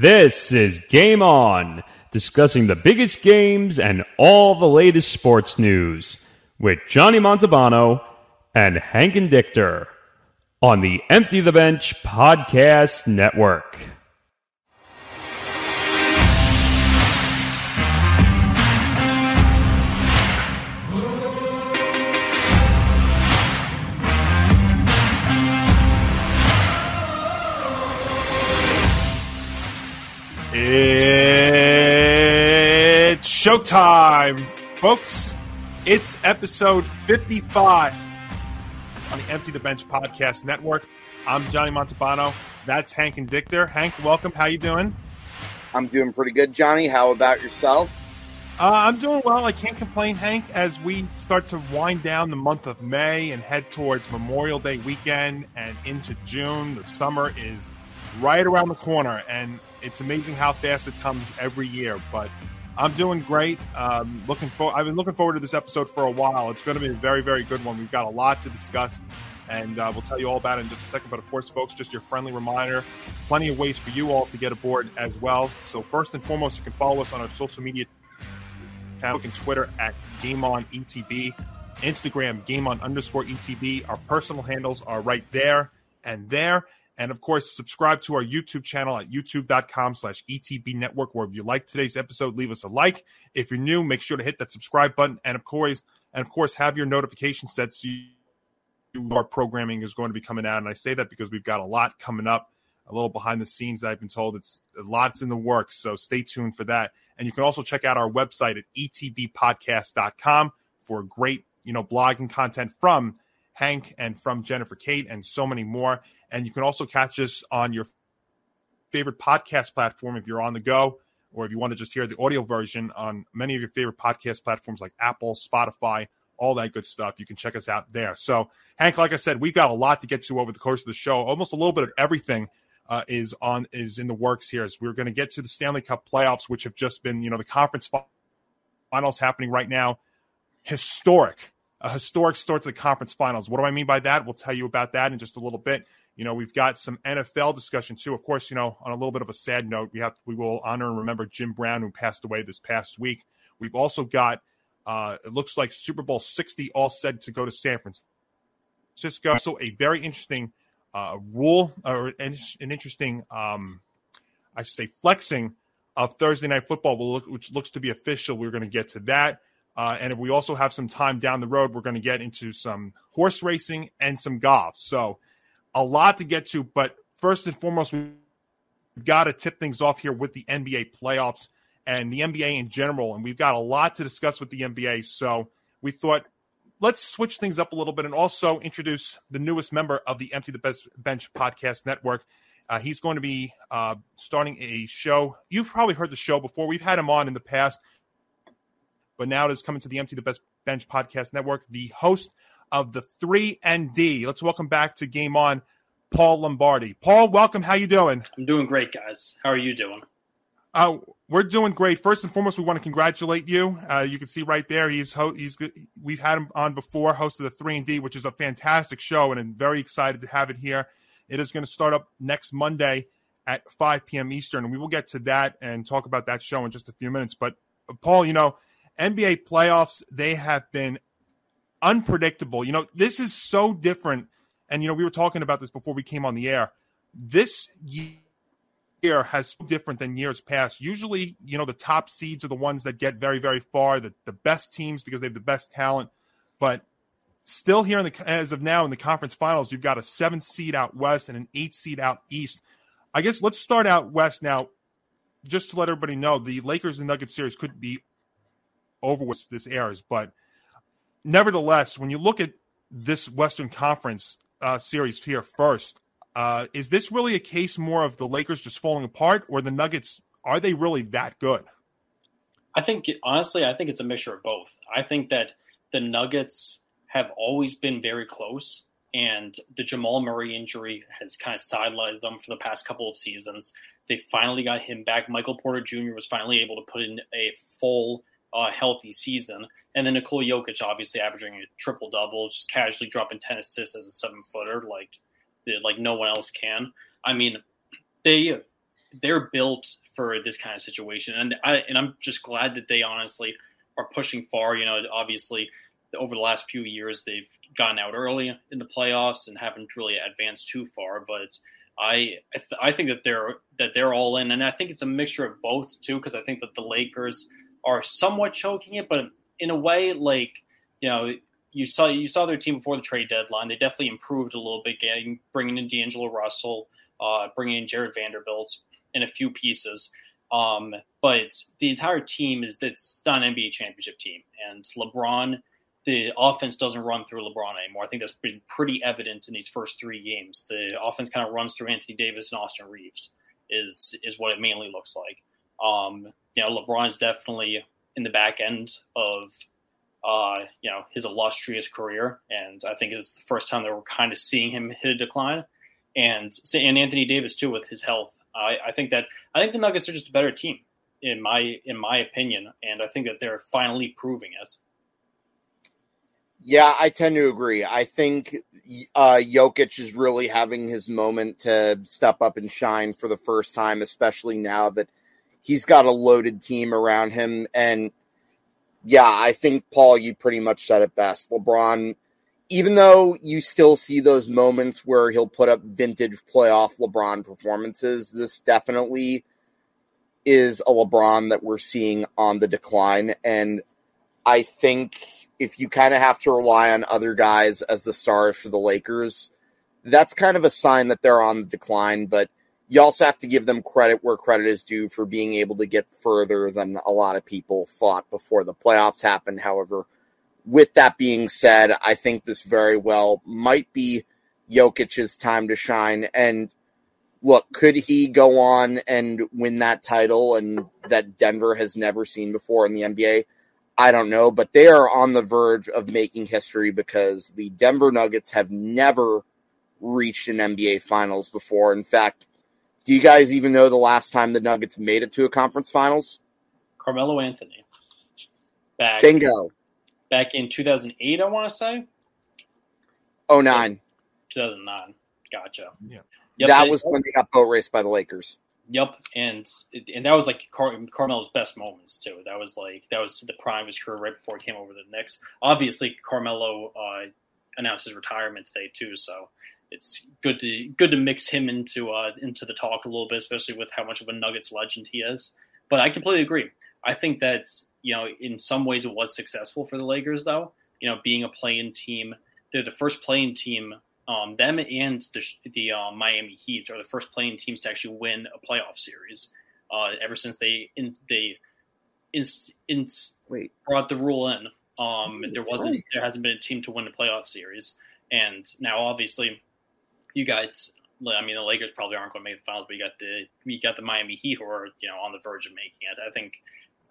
This is Game On, discussing the biggest games and all the latest sports news with Johnny Montalbano and Hank and Dichter on the Empty the Bench Podcast Network. Showtime, folks. It's episode 55 on the Empty the Bench Podcast Network. I'm Johnny Montalbano. That's Hank and Dichter. Hank, welcome. How you doing? I'm doing pretty good, Johnny. How about yourself? Uh, I'm doing well. I can't complain, Hank, as we start to wind down the month of May and head towards Memorial Day weekend and into June. The summer is right around the corner, and it's amazing how fast it comes every year. But I'm doing great. Um, looking for. I've been looking forward to this episode for a while. It's going to be a very, very good one. We've got a lot to discuss, and uh, we'll tell you all about it in just a second. But of course, folks, just your friendly reminder: plenty of ways for you all to get aboard as well. So first and foremost, you can follow us on our social media channel and Twitter at Game On ETB, Instagram Game On underscore ETB. Our personal handles are right there and there. And of course, subscribe to our YouTube channel at youtube.com slash ETB network, where if you like today's episode, leave us a like. If you're new, make sure to hit that subscribe button. And of course, and of course, have your notification set so you, our programming is going to be coming out. And I say that because we've got a lot coming up, a little behind the scenes that I've been told. It's lot's in the works. So stay tuned for that. And you can also check out our website at etbpodcast.com for great, you know, blogging content from Hank and from Jennifer Kate and so many more. And you can also catch us on your favorite podcast platform if you're on the go, or if you want to just hear the audio version on many of your favorite podcast platforms like Apple, Spotify, all that good stuff. You can check us out there. So, Hank, like I said, we've got a lot to get to over the course of the show. Almost a little bit of everything uh, is on is in the works here. As we're going to get to the Stanley Cup playoffs, which have just been, you know, the conference finals happening right now. Historic, a historic start to the conference finals. What do I mean by that? We'll tell you about that in just a little bit. You know, we've got some NFL discussion too. Of course, you know, on a little bit of a sad note, we have we will honor and remember Jim Brown, who passed away this past week. We've also got uh, it looks like Super Bowl 60 all set to go to San Francisco. So a very interesting uh, rule or an, an interesting, um, I should say, flexing of Thursday night football, which looks to be official. We're going to get to that. Uh, and if we also have some time down the road, we're going to get into some horse racing and some golf. So a lot to get to, but first and foremost, we've got to tip things off here with the NBA playoffs and the NBA in general. And we've got a lot to discuss with the NBA. So we thought let's switch things up a little bit and also introduce the newest member of the Empty the Best Bench podcast network. Uh, he's going to be uh, starting a show. You've probably heard the show before. We've had him on in the past, but now it is coming to the Empty the Best Bench podcast network. The host of the 3 and D. Let's welcome back to Game On, Paul Lombardi. Paul, welcome. How you doing? I'm doing great, guys. How are you doing? Uh, we're doing great. First and foremost, we want to congratulate you. Uh, you can see right there, he's ho- he's we've had him on before, host of the Three and D, which is a fantastic show, and I'm very excited to have it here. It is going to start up next Monday at 5 p.m. Eastern, and we will get to that and talk about that show in just a few minutes. But Paul, you know, NBA playoffs they have been unpredictable. You know, this is so different. And, you know, we were talking about this before we came on the air. This year has different than years past. Usually, you know, the top seeds are the ones that get very, very far, the, the best teams because they have the best talent. But still here in the as of now in the conference finals, you've got a seven seed out west and an eight seed out east. I guess let's start out west now, just to let everybody know the Lakers and Nuggets series could be over with this airs, but nevertheless, when you look at this Western Conference uh, series here first, uh, is this really a case more of the Lakers just falling apart, or the Nuggets are they really that good? I think honestly, I think it's a mixture of both. I think that the Nuggets have always been very close, and the Jamal Murray injury has kind of sidelined them for the past couple of seasons. They finally got him back. Michael Porter Jr. was finally able to put in a full, uh, healthy season. And then Nikola Jokic obviously averaging a triple double, just casually dropping ten assists as a seven footer, like like no one else can. I mean, they they're built for this kind of situation, and I and I'm just glad that they honestly are pushing far. You know, obviously over the last few years they've gotten out early in the playoffs and haven't really advanced too far, but. I I, th- I think that they're that they're all in, and I think it's a mixture of both too, because I think that the Lakers are somewhat choking it, but in a way, like you know, you saw you saw their team before the trade deadline. They definitely improved a little bit, getting bringing in D'Angelo Russell, uh, bringing in Jared Vanderbilt, and a few pieces. Um, but the entire team is it's not an NBA championship team, and LeBron, the offense doesn't run through LeBron anymore. I think that's been pretty evident in these first three games. The offense kind of runs through Anthony Davis and Austin Reaves is is what it mainly looks like. Um, you know, LeBron is definitely in the back end of uh, you know his illustrious career, and I think it's the first time that we're kind of seeing him hit a decline. And and Anthony Davis too with his health. I, I think that I think the Nuggets are just a better team in my in my opinion, and I think that they're finally proving it. Yeah, I tend to agree. I think uh, Jokic is really having his moment to step up and shine for the first time, especially now that he's got a loaded team around him. And yeah, I think Paul, you pretty much said it best. LeBron, even though you still see those moments where he'll put up vintage playoff LeBron performances, this definitely is a LeBron that we're seeing on the decline. And I think if you kind of have to rely on other guys as the stars for the Lakers, that's kind of a sign that they're on the decline. But you also have to give them credit where credit is due for being able to get further than a lot of people thought before the playoffs happened. However, with that being said, I think this very well might be Jokic's time to shine. And look, could he go on and win that title and that Denver has never seen before in the NBA? I don't know, but they are on the verge of making history because the Denver Nuggets have never reached an NBA finals before. In fact, do you guys even know the last time the Nuggets made it to a conference finals? Carmelo Anthony. Back Bingo. Back in 2008, I want to say. Oh nine. 2009. Gotcha. Yeah. Yep, that was when they got boat raced by the Lakers. Yep, and and that was like Car- Carmelo's best moments too. That was like that was the prime of his career right before he came over to the Knicks. Obviously, Carmelo uh, announced his retirement today too, so it's good to good to mix him into uh, into the talk a little bit, especially with how much of a Nuggets legend he is. But I completely agree. I think that you know in some ways it was successful for the Lakers, though. You know, being a playing team, they're the first playing team. Um, them and the, the uh, Miami Heat are the first playing teams to actually win a playoff series uh, ever since they in, they in, in, Wait. brought the rule in. Um, there wasn't right. there hasn't been a team to win a playoff series, and now obviously you guys, I mean, the Lakers probably aren't going to make the finals, but you got the you got the Miami Heat who are you know on the verge of making it. I think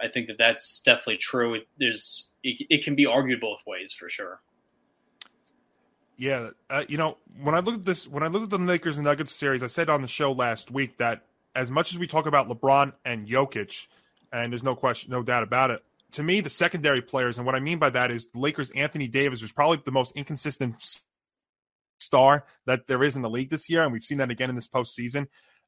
I think that that's definitely true. There's it, it can be argued both ways for sure. Yeah, uh, you know, when I look at this, when I look at the Lakers and Nuggets series, I said on the show last week that as much as we talk about LeBron and Jokic, and there's no question, no doubt about it, to me, the secondary players, and what I mean by that is the Lakers' Anthony Davis was probably the most inconsistent star that there is in the league this year, and we've seen that again in this postseason.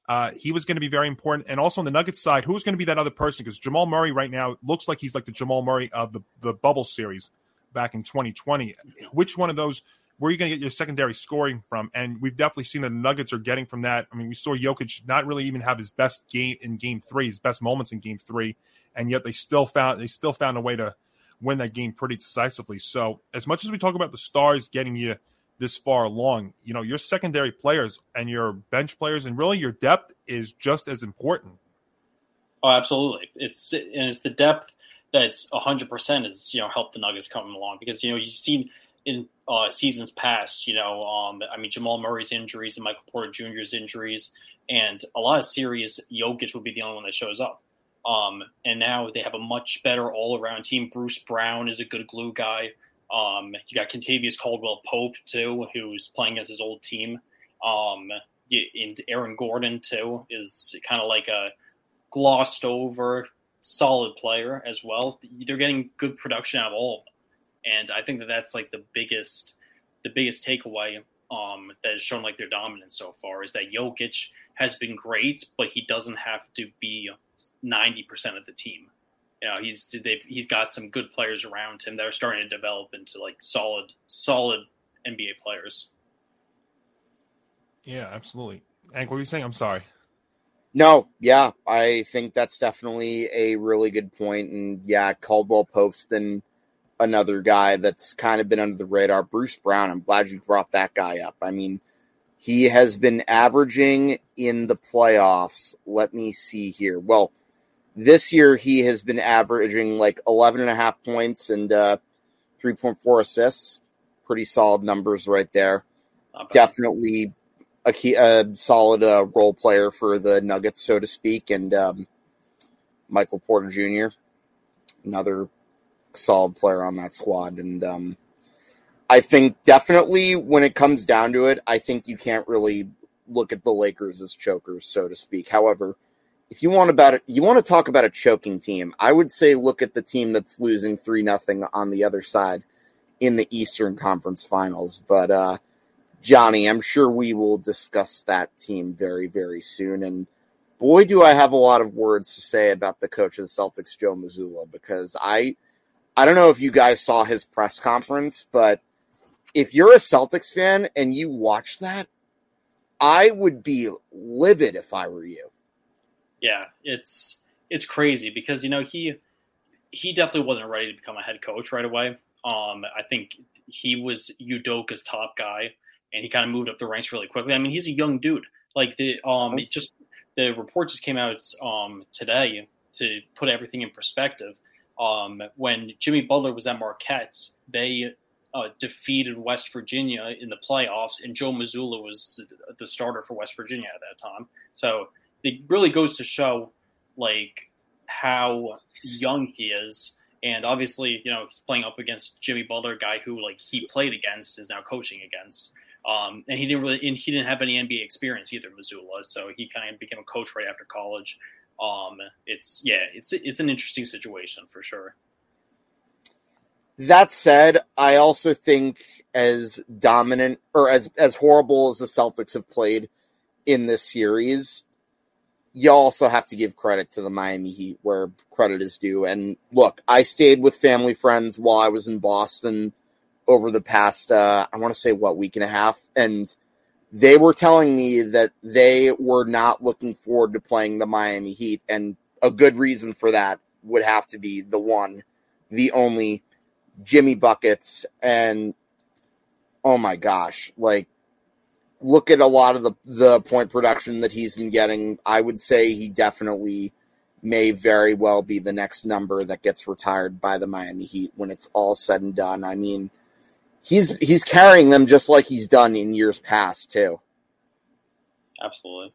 Uh, he was going to be very important. And also on the Nuggets side, who's going to be that other person? Because Jamal Murray right now looks like he's like the Jamal Murray of the, the bubble series back in 2020. Which one of those, where are you going to get your secondary scoring from? And we've definitely seen that the Nuggets are getting from that. I mean, we saw Jokic not really even have his best game in game three, his best moments in game three. And yet they still found, they still found a way to win that game pretty decisively. So as much as we talk about the stars getting you – this far along, you know, your secondary players and your bench players and really your depth is just as important. Oh, absolutely. It's and it's the depth that's hundred percent is you know helped the Nuggets come along because you know you've seen in uh, seasons past, you know, um, I mean Jamal Murray's injuries and Michael Porter Jr.'s injuries, and a lot of series Jokic would be the only one that shows up. Um, and now they have a much better all around team. Bruce Brown is a good glue guy. Um, you got Kentavious Caldwell Pope too, who's playing as his old team. Um, and Aaron Gordon too is kind of like a glossed over solid player as well. They're getting good production out of all of them, and I think that that's like the biggest the biggest takeaway um, that has shown like their dominance so far is that Jokic has been great, but he doesn't have to be ninety percent of the team. You know, he's he's got some good players around him that are starting to develop into like solid, solid NBA players. Yeah, absolutely. Hank, what were you saying? I'm sorry. No, yeah, I think that's definitely a really good point. And yeah, Caldwell Pope's been another guy that's kind of been under the radar. Bruce Brown, I'm glad you brought that guy up. I mean, he has been averaging in the playoffs. Let me see here. Well, this year he has been averaging like 11 and a half points and uh, 3.4 assists. Pretty solid numbers right there. Definitely a key, a solid uh, role player for the Nuggets, so to speak, and um, Michael Porter Jr., another solid player on that squad. And um, I think definitely when it comes down to it, I think you can't really look at the Lakers as chokers, so to speak. However, if you want about it, you want to talk about a choking team. I would say look at the team that's losing three nothing on the other side in the Eastern Conference Finals. But uh, Johnny, I'm sure we will discuss that team very, very soon. And boy, do I have a lot of words to say about the coach of the Celtics, Joe Mazzulla, because I, I don't know if you guys saw his press conference, but if you're a Celtics fan and you watch that, I would be livid if I were you. Yeah, it's it's crazy because you know he he definitely wasn't ready to become a head coach right away. Um, I think he was Udoka's top guy and he kind of moved up the ranks really quickly. I mean, he's a young dude. Like the um, just the report just came out um today to put everything in perspective. Um, when Jimmy Butler was at Marquette, they uh, defeated West Virginia in the playoffs, and Joe Mazzulla was the starter for West Virginia at that time. So it really goes to show like how young he is. And obviously, you know, he's playing up against Jimmy Butler, a guy who like he played against, is now coaching against. Um, and he didn't really, and he didn't have any NBA experience either, Mazzulla. So he kind of became a coach right after college. Um, it's yeah, it's it's an interesting situation for sure. That said, I also think as dominant or as as horrible as the Celtics have played in this series, you also have to give credit to the Miami Heat where credit is due. And look, I stayed with family friends while I was in Boston over the past, uh, I want to say, what, week and a half. And they were telling me that they were not looking forward to playing the Miami Heat. And a good reason for that would have to be the one, the only Jimmy Buckets. And oh my gosh, like, look at a lot of the, the point production that he's been getting. I would say he definitely may very well be the next number that gets retired by the Miami Heat when it's all said and done. I mean, he's he's carrying them just like he's done in years past too. Absolutely.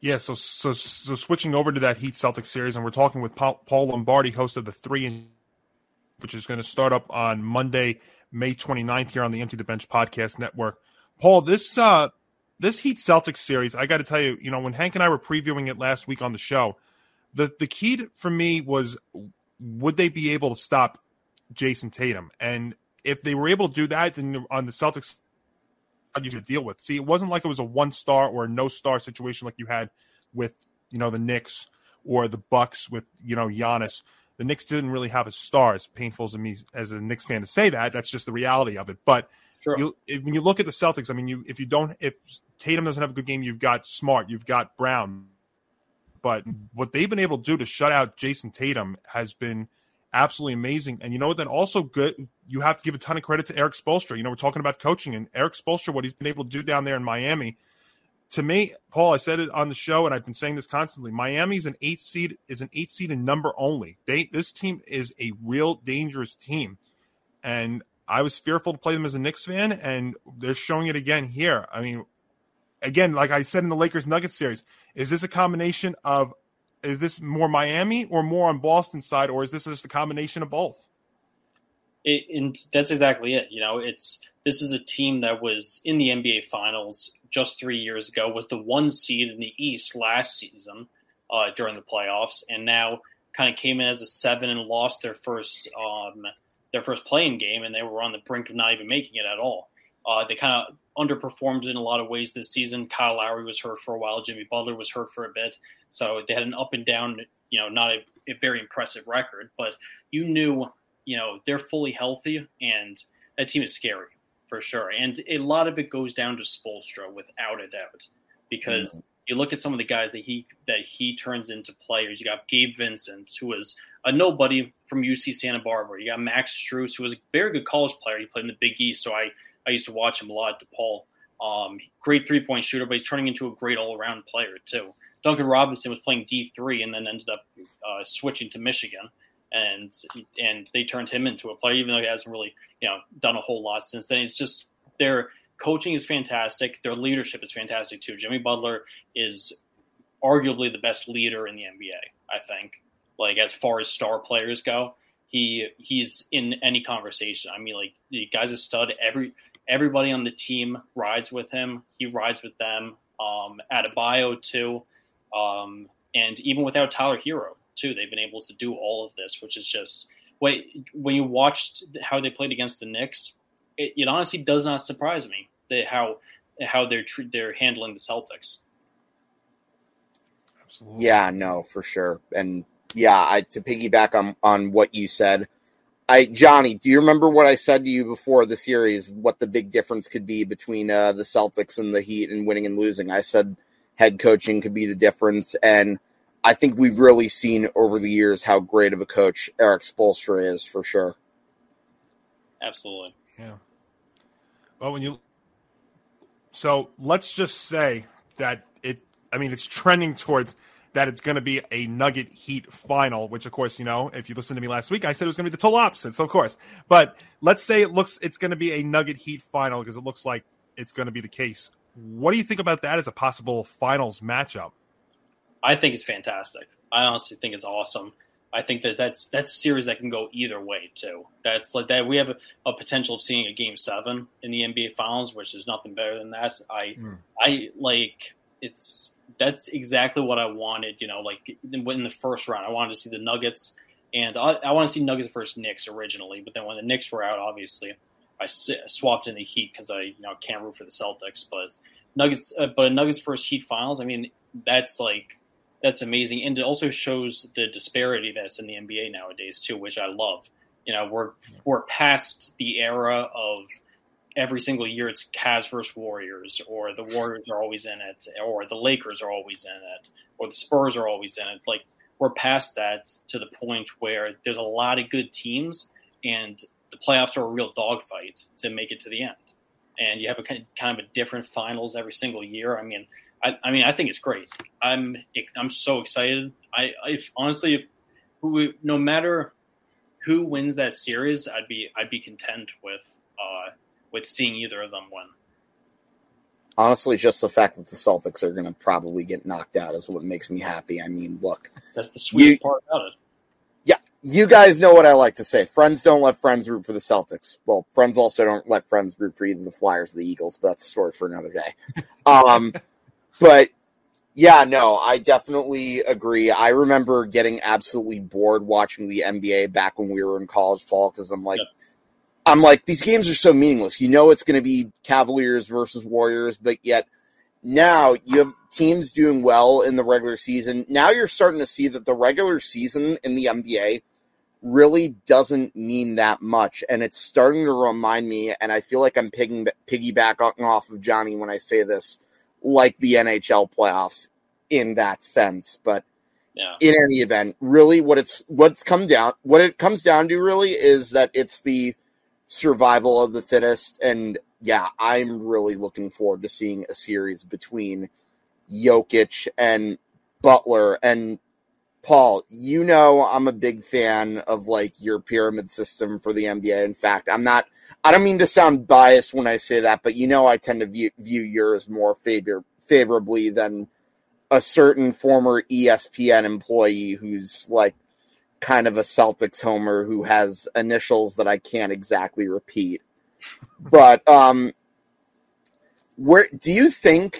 Yeah, so so so switching over to that Heat Celtics series, and we're talking with Paul, Paul Lombardi, host of the Three, and which is going to start up on Monday, May 29th here on the Empty the Bench podcast network. Paul, this uh this Heat Celtics series, I got to tell you, you know, when Hank and I were previewing it last week on the show, the the key for me was would they be able to stop Jayson Tatum? And if they were able to do that, then on the Celtics, you deal with. See, it wasn't like it was a one star or no star situation like you had with you know the Knicks or the Bucks with you know Giannis. The Knicks didn't really have a star. As painful as me as a Knicks fan to say that, that's just the reality of it. But you, if, when you look at the Celtics, I mean, you if you don't if Tatum doesn't have a good game, you've got Smart, you've got Brown. But what they've been able to do to shut out Jayson Tatum has been absolutely amazing. And you know what? Then also good. You have to give a ton of credit to Erik Spoelstra. You know, we're talking about coaching and Erik Spoelstra, what he's been able to do down there in Miami. To me, Paul, I said it on the show, and I've been saying this constantly. Miami's an eight seed is an eight seed in number only. They this team is a real dangerous team, and I was fearful to play them as a Knicks fan, and they're showing it again here. I mean, again, like I said in the Lakers Nuggets series, is this a combination of is this more Miami or more on Boston side, or is this just a combination of both? It, and that's exactly it. You know, it's this is a team that was in the NBA Finals just three years ago, was the one seed in the East last season uh, during the playoffs, and now kind of came in as a seven and lost their first um, their first playing game, and they were on the brink of not even making it at all. Uh, they kind of underperformed in a lot of ways this season. Kyle Lowry was hurt for a while. Jimmy Butler was hurt for a bit. So they had an up and down, you know, not a, a very impressive record, but you knew, you know, they're fully healthy and that team is scary for sure. And a lot of it goes down to Spoelstra without a doubt because mm-hmm. you look at some of the guys that he that he turns into players. You got Gabe Vincent, who was a nobody from UC Santa Barbara. You got Max Strus, who was a very good college player. He played in the Big East, so I I used to watch him a lot at DePaul. Um, great three point shooter, but he's turning into a great all around player too. Duncan Robinson was playing D three and then ended up uh, switching to Michigan, and and they turned him into a player, even though he hasn't really you know done a whole lot since then. It's just their coaching is fantastic, their leadership is fantastic too. Jimmy Butler is arguably the best leader in the NBA. I think, like as far as star players go, he he's in any conversation. I mean, like the guy's a stud. Every everybody on the team rides with him. He rides with them. Um, Adebayo too, um, and even without Tyler Herro too, they've been able to do all of this, which is just wait. When you watched how they played against the Knicks, it, it honestly does not surprise me that how how they're they're handling the Celtics. Absolutely. Yeah, no, for sure, and yeah, I, to piggyback on on what you said, I Johnny, do you remember what I said to you before the series? What the big difference could be between uh, the Celtics and the Heat and winning and losing? I said head coaching could be the difference, and I think we've really seen over the years how great of a coach Erik Spoelstra is for sure. Absolutely. Yeah. Well, when you so let's just say that it. I mean, it's trending towards that it's going to be a Nugget Heat final, which of course, you know, if you listened to me last week, I said it was going to be the total opposite. So of course, but let's say it looks it's going to be a Nugget Heat final because it looks like it's going to be the case. What do you think about that as a possible finals matchup? I think it's fantastic. I honestly think it's awesome. I think that that's that's a series that can go either way too. That's like that. We have a, a potential of seeing a game seven in the NBA Finals, which is nothing better than that. I mm. I like it's that's exactly what I wanted. You know, like in, the first round, I wanted to see the Nuggets, and I, I want to see Nuggets versus Knicks originally. But then when the Knicks were out, obviously, I swapped in the Heat because I you know can't root for the Celtics. But Nuggets, uh, but Nuggets versus Heat finals. I mean, that's like that's amazing, and it also shows the disparity that's in the NBA nowadays too, which I love. You know, we're we're past the era of every single year it's Cavs versus Warriors, or the Warriors are always in it, or the Lakers are always in it, or the Spurs are always in it. Like we're past that to the point where there's a lot of good teams, and the playoffs are a real dogfight to make it to the end. And you have a kind of a different finals every single year. I mean, I, I mean, I think it's great. I'm I'm so excited. I, I honestly, if, who no matter who wins that series, I'd be I'd be content with uh, with seeing either of them win. Honestly, just the fact that the Celtics are going to probably get knocked out is what makes me happy. I mean, look, that's the sweet part about it. Yeah, you guys know what I like to say. Friends don't let friends root for the Celtics. Well, friends also don't let friends root for either the Flyers or the Eagles, but that's a story for another day. Um, but yeah, no, I definitely agree. I remember getting absolutely bored watching the NBA back when we were in college fall because I'm like, yep. I'm like, these games are so meaningless. You know, it's going to be Cavaliers versus Warriors, but yet now you have teams doing well in the regular season. Now you're starting to see that the regular season in the NBA really doesn't mean that much. And it's starting to remind me, and I feel like I'm piggybacking off of Johnny when I say this, like the NHL playoffs in that sense. But yeah. in any event, really what it's what's come down what it comes down to really is that it's the survival of the fittest. And yeah, I'm really looking forward to seeing a series between Jokic and Butler. And Paul, you know I'm a big fan of like your pyramid system for the NBA. In fact, I'm not. I don't mean to sound biased when I say that, but you know I tend to view, view yours more favor, favorably than a certain former ESPN employee who's like kind of a Celtics homer who has initials that I can't exactly repeat. But um where do you think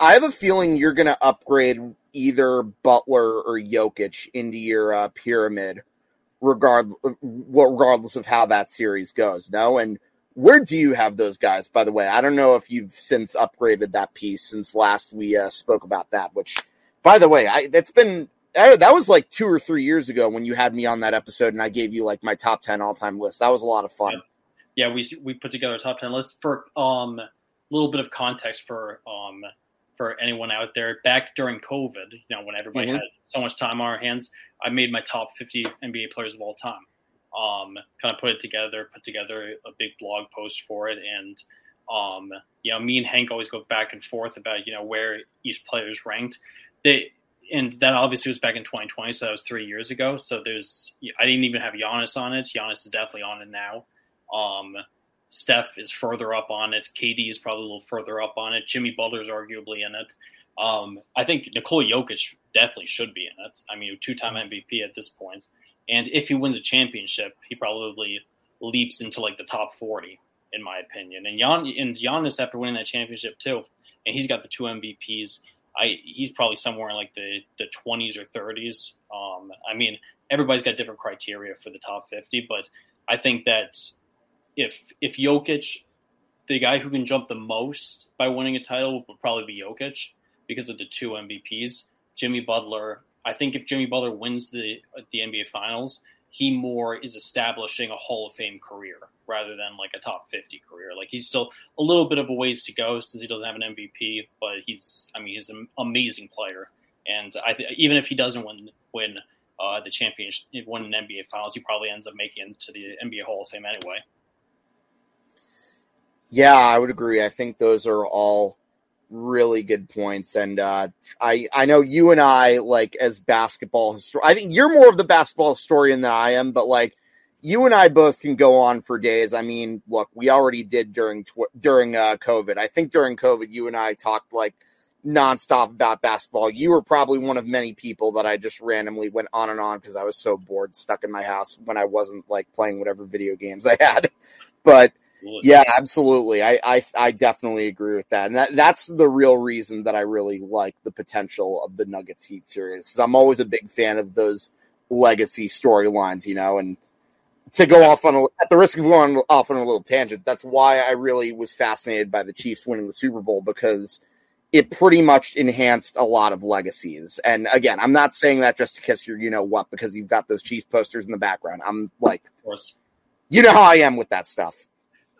I have a feeling you're going to upgrade either Butler or Jokic into your uh, pyramid regard regardless of how that series goes. No, and Where do you have those guys, by the way? I don't know if you've since upgraded that piece since last we uh, spoke about that, which, by the way, I, that's been that was like two or three years ago when you had me on that episode and I gave you like my top 10 all time list. That was a lot of fun. Yeah. yeah, we, we put together a top 10 list for um, a little bit of context for um, for anyone out there. Back during COVID, you know, when everybody mm-hmm. had so much time on our hands, I made my top 50 NBA players of all time. Um, kind of put it together, put together a big blog post for it, and um, you know, me and Hank always go back and forth about you know where each player is ranked. They and that obviously was back in 2020, so that was three years ago. So there's I didn't even have Giannis on it. Giannis is definitely on it now. Um, Steph is further up on it. KD is probably a little further up on it. Jimmy Butler's arguably in it. Um, I think Nikola Jokic definitely should be in it. I mean, two-time MVP at this point, and if he wins a championship, he probably leaps into like the top 40 in my opinion. And Jan and Giannis after winning that championship too, and he's got the two MVPs. I he's probably somewhere in like the the 20s or 30s. Um, I mean, everybody's got different criteria for the top 50, but I think that if if Jokic, the guy who can jump the most by winning a title would probably be Jokic because of the two MVPs. Jimmy Butler, I think if Jimmy Butler wins the the NBA Finals, he more is establishing a Hall of Fame career rather than like a top 50 career. Like he's still a little bit of a ways to go since he doesn't have an MVP, but he's, I mean, he's an amazing player. And I th- even if he doesn't win, win uh, the championship, win an NBA Finals, he probably ends up making it to the NBA Hall of Fame anyway. Yeah, I would agree. I think those are all really good points. And uh, I I know you and I like as basketball histor- I think you're more of the basketball historian than I am, but like you and I both can go on for days. I mean, look, we already did during tw- during uh, COVID. I think during COVID, you and I talked like nonstop about basketball. You were probably one of many people that I just randomly went on and on because I was so bored, stuck in my house when I wasn't like playing whatever video games I had. But yeah, absolutely. I, I I definitely agree with that, and that that's the real reason that I really like the potential of the Nuggets Heat series. Because I'm always a big fan of those legacy storylines, you know, and to go off on a, at the risk of going off on a little tangent, that's why I really was fascinated by the Chiefs winning the Super Bowl because it pretty much enhanced a lot of legacies. And again, I'm not saying that just to kiss your you know what because you've got those Chiefs posters in the background. I'm like, you know how I am with that stuff.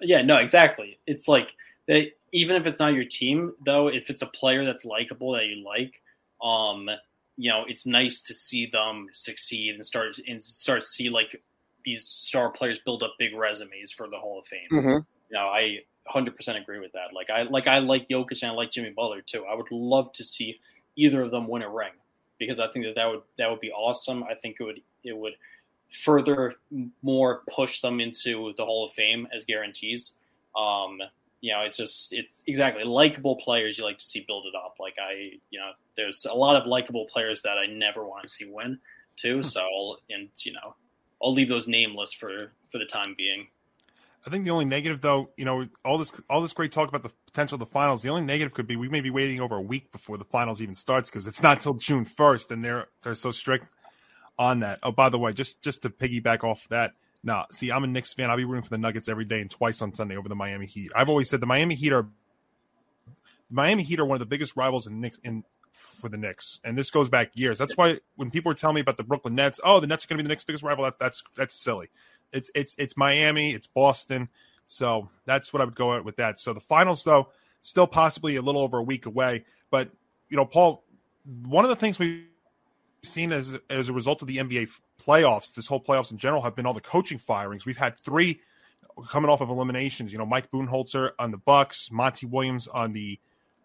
Yeah, no, exactly. It's like they even if it's not your team, though, if it's a player that's likable that you like, um, you know, it's nice to see them succeed and start and start to see like these star players build up big resumes for the Hall of Fame. Mm-hmm. You know, I 100% agree with that. Like I like I like Jokic and I like Jimmy Butler too. I would love to see either of them win a ring because I think that that would that would be awesome. I think it would it would further more push them into the Hall of Fame as guarantees. Um, you know, it's just it's exactly likable players you like to see build it up. Like I, you know, there's a lot of likable players that I never want to see win too. Hmm. So I'll, and you know, I'll leave those nameless for for the time being. I think the only negative, though, you know, all this all this great talk about the potential of the finals. The only negative could be we may be waiting over a week before the finals even starts because it's not till June first, and they're they're so strict on that. Oh, by the way, just just to piggyback off that. Nah, see, I'm a Knicks fan. I'll be rooting for the Nuggets every day and twice on Sunday over the Miami Heat. I've always said the Miami Heat are Miami Heat are one of the biggest rivals in Knicks in for the Knicks, and this goes back years. That's why when people are telling me about the Brooklyn Nets, oh, the Nets are going to be the Knicks' biggest rival. That's that's that's silly. It's it's it's Miami, it's Boston, so that's what I would go at with that. So the finals, though, still possibly a little over a week away. But you know, Paul, one of the things we seen as as a result of the NBA playoffs, this whole playoffs in general, have been all the coaching firings. We've had three coming off of eliminations. You know, Mike Budenholzer on the Bucks, Monty Williams on the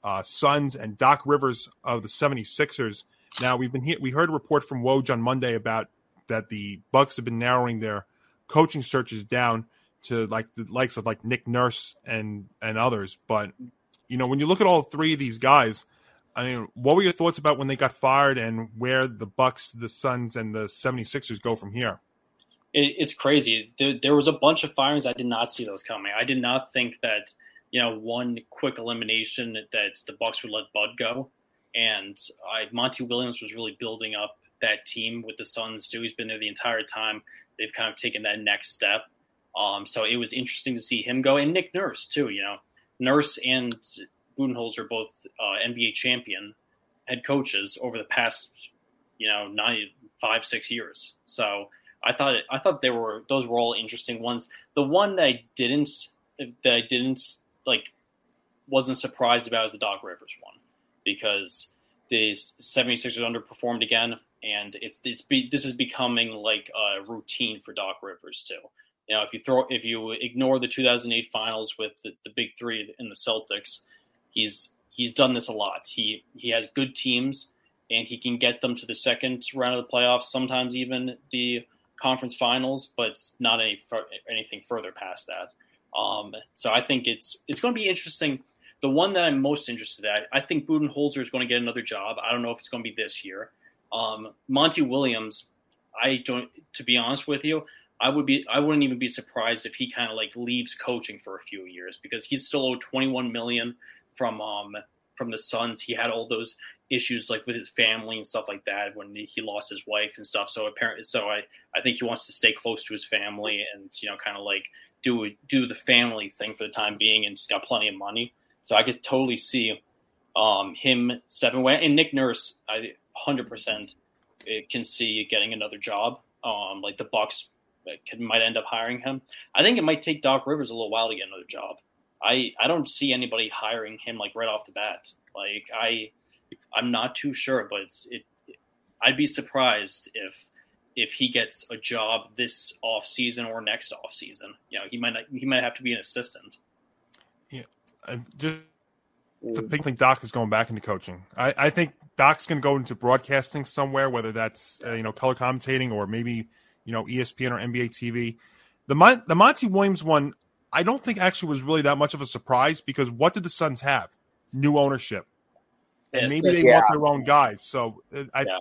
uh, Suns, and Doc Rivers of the 76ers. Now we've been here, we heard a report from Woj on Monday about that the Bucks have been narrowing their coaching searches down to like the likes of like Nick Nurse and and others. But you know, when you look at all three of these guys, I mean, what were your thoughts about when they got fired and where the Bucks, the Suns, and the 76ers go from here? It, it's crazy. There, there, was a bunch of firings. I did not see those coming. I did not think that you know one quick elimination that, the Bucks would let Bud go, and I, Monty Williams was really building up that team with the Suns too. He's been there the entire time. They've kind of taken that next step. Um, so it was interesting to see him go, and Nick Nurse too. You know, Nurse and Budenholzer both uh, NBA champion head coaches over the past, you know, nine, five, six years. So I thought I thought they were those were all interesting ones. The one that I didn't that I didn't like wasn't surprised about is the Doc Rivers one because the 76ers underperformed again, and it's it's be, this is becoming like a routine for Doc Rivers too. You know, if you throw if you ignore the 2008 finals with the, the big three in the Celtics, he's he's done this a lot. He he has good teams and he can get them to the second round of the playoffs, sometimes even the conference finals, but not any anything further past that. Um, so I think it's it's going to be interesting. The one that I'm most interested at, I think Budenholzer is going to get another job. I don't know if it's going to be this year. Um, Monty Williams, I don't. To be honest with you, I would be. I wouldn't even be surprised if he kind of like leaves coaching for a few years because he's still owed 21 million from um from the Suns. He had all those issues like with his family and stuff like that when he lost his wife and stuff. So apparently, so I I think he wants to stay close to his family and you know kind of like do do the family thing for the time being, and he's got plenty of money. So I could totally see um, him stepping away. And Nick Nurse, I hundred percent can see getting another job. Um, like the Bucks could, might end up hiring him. I think it might take Doc Rivers a little while to get another job. I I don't see anybody hiring him like right off the bat. Like I I'm not too sure, but it I'd be surprised if if he gets a job this off season or next off season. You know, he might not, he might have to be an assistant. Yeah, I just I think Doc is going back into coaching. I, I think Doc's going to go into broadcasting somewhere, whether that's uh, you know color commentating or maybe you know ESPN or NBA TV. The Mon- the Monty Williams one, I don't think actually was really that much of a surprise because what did the Suns have? New ownership, and maybe they yeah. want their own guys. So uh, I yeah.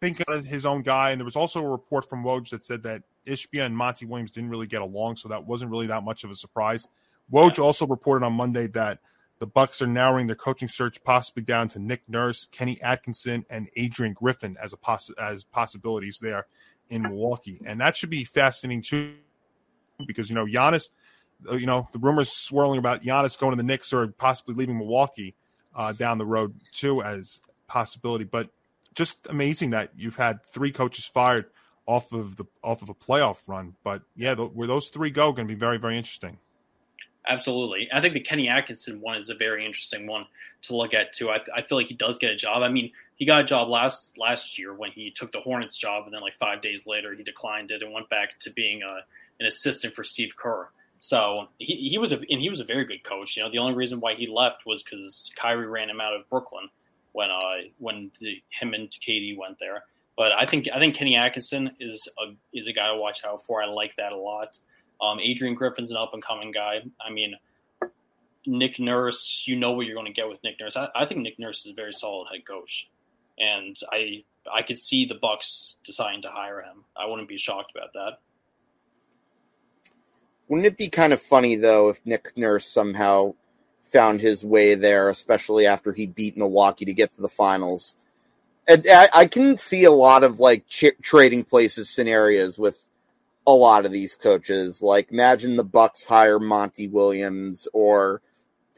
think his own guy. And there was also a report from Woj that said that Ishbia and Monty Williams didn't really get along, so that wasn't really that much of a surprise. Woj yeah. also reported on Monday that the Bucks are narrowing their coaching search possibly down to Nick Nurse, Kenny Atkinson, and Adrian Griffin as a poss- as possibilities there in Milwaukee, and that should be fascinating too, because you know Giannis, you know the rumors swirling about Giannis going to the Knicks or possibly leaving Milwaukee uh, down the road too as possibility. But just amazing that you've had three coaches fired off of the off of a playoff run. But yeah, the, where those three go, going to be very very interesting. Absolutely, I think the Kenny Atkinson one is a very interesting one to look at too. I, I feel like he does get a job. I mean, he got a job last last year when he took the Hornets job, and then like five days later he declined it and went back to being a, an assistant for Steve Kerr. So he, he was a and he was a very good coach. You know, the only reason why he left was because Kyrie ran him out of Brooklyn when uh when the, him and KD went there. But I think I think Kenny Atkinson is a is a guy to watch out for. I like that a lot. Um, Adrian Griffin's an up and coming guy. I mean, Nick Nurse, you know what you're going to get with Nick Nurse. I, I think Nick Nurse is a very solid head coach and I I could see the Bucks deciding to hire him. I wouldn't be shocked about that. Wouldn't it be kind of funny though if Nick Nurse somehow found his way there, especially after he beat Milwaukee to get to the finals? And I, I can see a lot of like ch- trading places scenarios with a lot of these coaches. Like imagine the Bucks hire Monty Williams or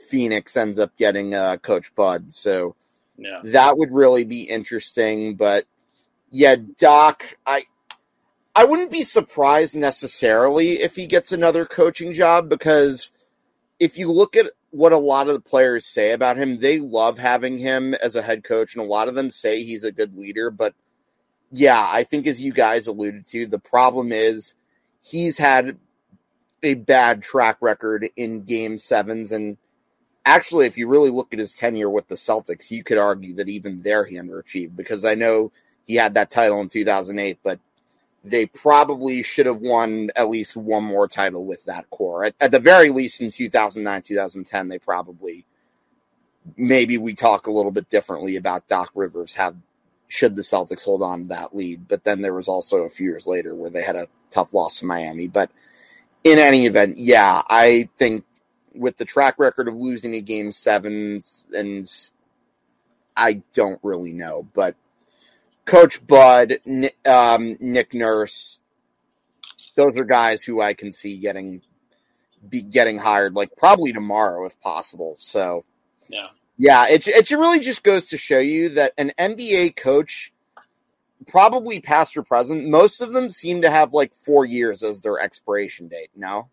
Phoenix ends up getting uh, Coach Bud. So yeah. That would really be interesting. But yeah, Doc, I I wouldn't be surprised necessarily if he gets another coaching job because if you look at what a lot of the players say about him, they love having him as a head coach, and a lot of them say he's a good leader. But yeah, I think as you guys alluded to, the problem is he's had a bad track record in game sevens and actually, if you really look at his tenure with the Celtics, you could argue that even there he underachieved because I know he had that title in 2008, but they probably should have won at least one more title with that core. At, at the very least, in 2009, 2010, they probably maybe we talk a little bit differently about Doc Rivers have should the Celtics hold on to that lead. But then there was also a few years later where they had a tough loss to Miami. But in any event, yeah, I think with the track record of losing a game sevens, and I don't really know, but Coach Bud, um, Nick Nurse, those are guys who I can see getting be getting hired like probably tomorrow if possible. So yeah, yeah, it it really just goes to show you that an NBA coach, probably past or present, most of them seem to have like four years as their expiration date. No.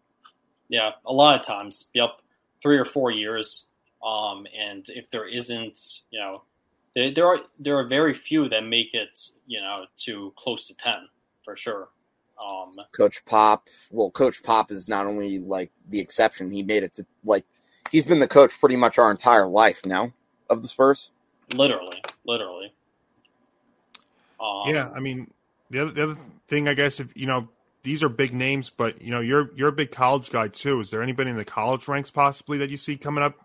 Yeah, a lot of times. Yep, three or four years. Um, and if there isn't, you know, there, there are there are very few that make it, you know, to close to ten for sure. Um, Coach Pop, well, Coach Pop is not only like the exception; he made it to like he's been the coach pretty much our entire life now of the Spurs. Literally, literally. Um, yeah, I mean, the other, the other thing, I guess, if you know, these are big names, but you know, you're you're a big college guy too. Is there anybody in the college ranks possibly that you see coming up?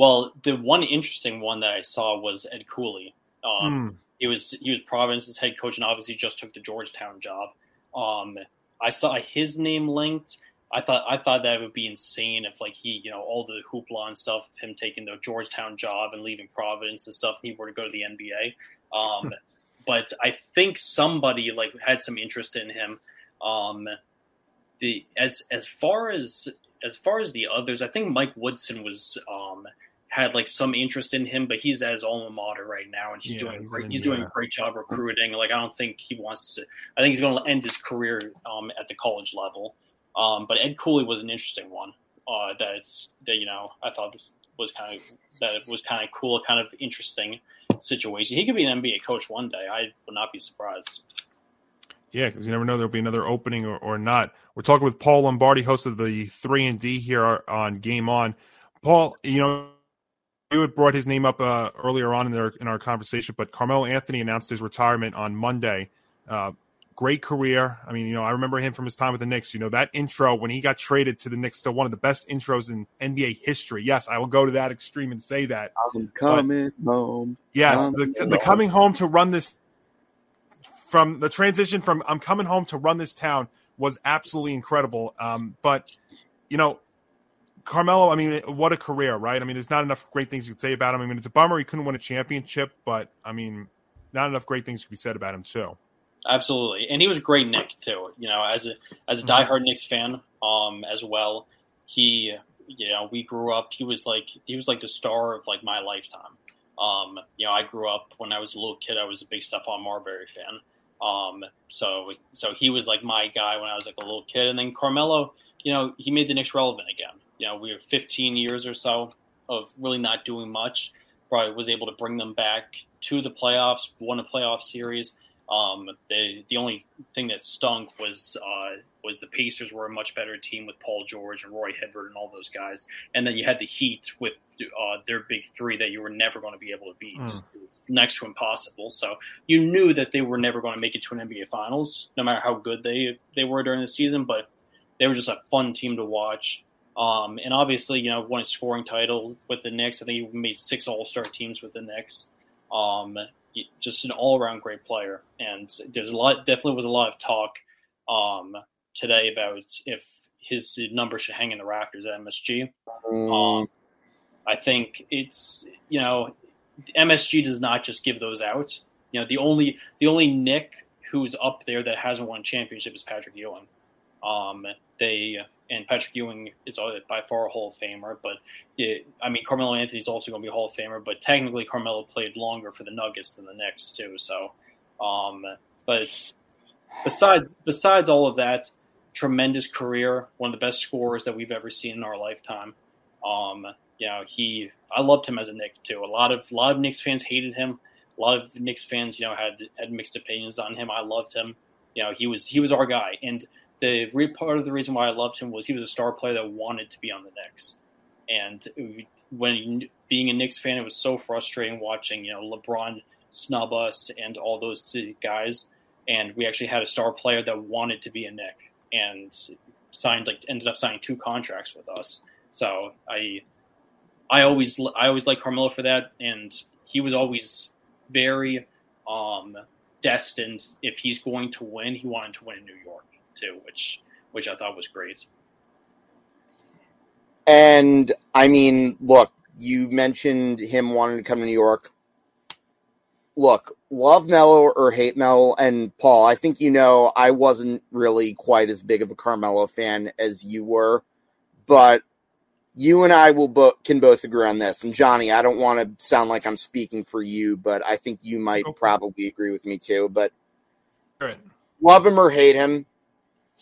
Well, the one interesting one that I saw was Ed Cooley. Um, mm. He was he was Providence's head coach, and obviously just took the Georgetown job. Um, I saw his name linked. I thought I thought that would be insane if like he, you know, all the hoopla and stuff, him taking the Georgetown job and leaving Providence and stuff, and he were to go to the NBA. Um, but I think somebody like had some interest in him. Um, the as as far as as far as the others, I think Mike Woodson was um, had like some interest in him, but he's at his alma mater right now, and he's yeah, doing great. He's doing a great job recruiting. Like I don't think he wants to. I think he's going to end his career um, at the college level. Um, but Ed Cooley was an interesting one. Uh, that's that you know I thought was, was kind of that was kind of cool, kind of interesting situation. He could be an NBA coach one day. I would not be surprised. Yeah, because you never know there'll be another opening or, or not. We're talking with Paul Lombardi, host of the Three and D here on Game On. Paul, you know you had brought his name up uh, earlier on in, their, in our conversation, but Carmelo Anthony announced his retirement on Monday. Uh, great career. I mean, you know, I remember him from his time with the Knicks. You know, that intro when he got traded to the Knicks, still one of the best intros in NBA history. Yes, I will go to that extreme and say that. I'm coming but, home. Yes, coming the, the coming home to run this from the transition from I'm coming home to run this town was absolutely incredible. Um, but you know, Carmelo, I mean, what a career, right? I mean, there's not enough great things you could say about him. I mean, it's a bummer he couldn't win a championship, but I mean, not enough great things could be said about him too. Absolutely, and he was a great Knick too. You know, as a as a mm-hmm. diehard Knicks fan, um, as well. He, you know, we grew up. He was like he was like the star of like my lifetime. Um, you know, I grew up when I was a little kid. I was a big Stephon Marbury fan. Um, so so he was like my guy when I was like a little kid, and then Carmelo, you know, he made the Knicks relevant again you know, we have 15 years or so of really not doing much. Probably was able to bring them back to the playoffs, won a playoff series. Um, they, the only thing that stunk was uh, was the Pacers were a much better team with Paul George and Roy Hibbert and all those guys, and then you had the Heat with uh, their big three that you were never going to be able to beat. Mm. It was next to impossible. So you knew that they were never going to make it to an NBA Finals, no matter how good they they were during the season. But they were just a fun team to watch. Um, and obviously, you know, won a scoring title with the Knicks. I think he made six All Star teams with the Knicks. Um, just an all around great player. And there's a lot, definitely was a lot of talk um, today about if his number should hang in the rafters at MSG. Mm. Um, I think it's you know MSG does not just give those out. You know the only the only Knick who's up there that hasn't won a championship is Patrick Ewing. Um, they and Patrick Ewing is by far a Hall of Famer. But it, I mean, Carmelo Anthony is also going to be a Hall of Famer. But technically, Carmelo played longer for the Nuggets than the Knicks too. So, um, but besides besides all of that, tremendous career, one of the best scorers that we've ever seen in our lifetime. Um, you know, he I loved him as a Knick too. A lot of a lot of Knicks fans hated him. A lot of Knicks fans, you know, had had mixed opinions on him. I loved him. You know, he was he was our guy, and the real part of the reason why I loved him was he was a star player that wanted to be on the Knicks. And when being a Knicks fan, it was so frustrating watching you know LeBron snub us and all those guys. And we actually had a star player that wanted to be a Knick and signed like ended up signing two contracts with us. So I I always I always like Carmelo for that, and he was always very um, destined. If he's going to win, he wanted to win in New York too, which which I thought was great. And I mean, look, you mentioned him wanting to come to New York. look, love Mello or hate Mello, and Paul, I think you know I wasn't really quite as big of a Carmelo fan as you were, but you and I will bo- can both agree on this. And Johnny, I don't want to sound like I'm speaking for you, but I think you might okay. probably agree with me too. But right. love him or hate him,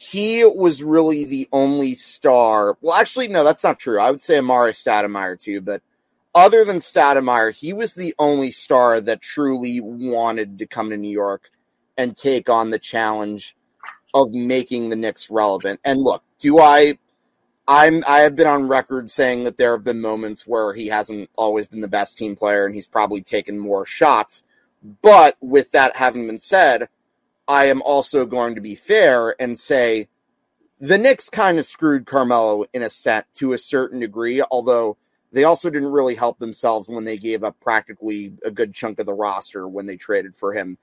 he was really the only star. Well, actually, no, that's not true. I would say Amar'e Stoudemire too, but other than Stoudemire, he was the only star that truly wanted to come to New York and take on the challenge of making the Knicks relevant. And look, do I I'm I have been on record saying that there have been moments where he hasn't always been the best team player and he's probably taken more shots. But with that having been said, I am also going to be fair and say the Knicks kind of screwed Carmelo in a set to a certain degree, although they also didn't really help themselves when they gave up practically a good chunk of the roster when they traded for him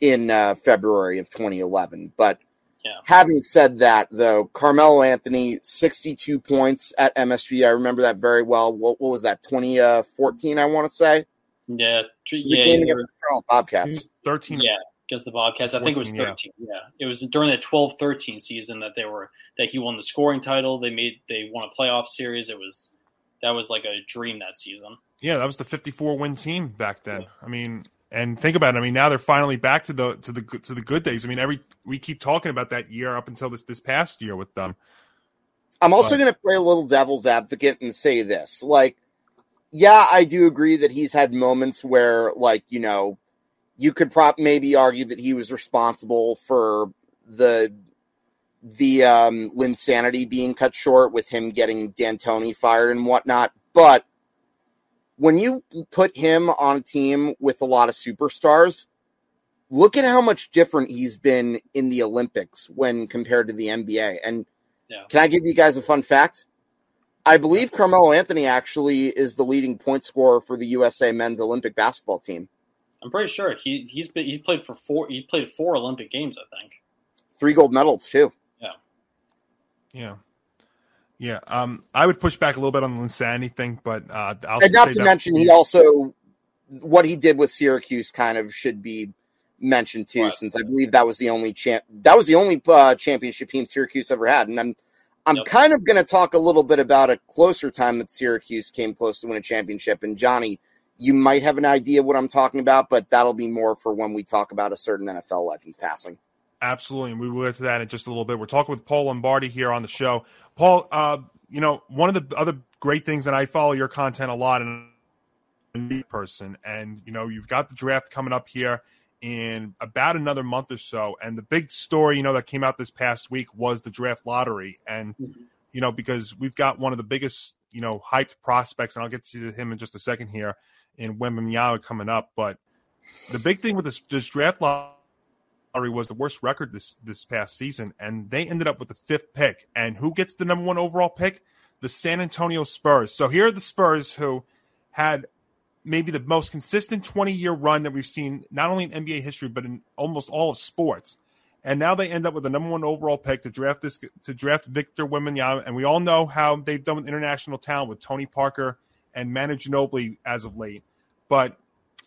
in uh, February of 2011. But yeah. having said that, though, Carmelo Anthony, 62 points at MSG. I remember that very well. What, what was that, 2014, I want to say? Yeah. The yeah, game against the Charlotte Bobcats. 13. Yeah. Against the Bobcats, I think it was thirteen. Yeah. yeah, it was during the 12-13 season that they were that he won the scoring title. They made they won a playoff series. It was that was like a dream that season. Yeah, that was the 54 win team back then. Yeah. I mean, and think about it. I mean, now they're finally back to the to the to the good days. I mean, every we keep talking about that year up until this this past year with them. I'm also going to play a little devil's advocate and say this. Like, yeah, I do agree that he's had moments where, like, you know, you could prop maybe argue that he was responsible for the the um, Linsanity being cut short with him getting D'Antoni fired and whatnot. But when you put him on a team with a lot of superstars, look at how much different he's been in the Olympics when compared to the NBA. And yeah. can I give you guys a fun fact? I believe Carmelo Anthony actually is the leading point scorer for the USA men's Olympic basketball team. I'm pretty sure he he's been he played for four he played four Olympic games, I think. Three gold medals too. Yeah. Yeah, Yeah, um, I would push back a little bit on the Linsanity thing, but uh, I'll and not to that- mention he also what he did with Syracuse kind of should be mentioned too, right. since I believe that was the only champ that was the only uh, championship team Syracuse ever had, and I'm I'm yep. kind of going to talk a little bit about a closer time that Syracuse came close to win a championship, and Johnny, you might have an idea what I'm talking about, but that'll be more for when we talk about a certain NFL legends passing. Absolutely. And we will get to that in just a little bit. We're talking with Paul Lombardi here on the show. Paul, uh, you know, one of the other great things that I follow your content a lot and person and you know you've got the draft coming up here in about another month or so and the big story you know that came out this past week was the draft lottery and mm-hmm. you know because we've got one of the biggest you know hyped prospects and I'll get to him in just a second here in Wembanyama coming up but the big thing with this, this draft lottery was the worst record this this past season, and they ended up with the fifth pick. And who gets the number one overall pick? The San Antonio Spurs. So here are the Spurs who had maybe the most consistent 20 year run that we've seen, not only in NBA history, but in almost all of sports. And now they end up with the number one overall pick to draft this to draft Victor Wembanyama. And we all know how they've done with international talent with Tony Parker and Manu Ginobili as of late. But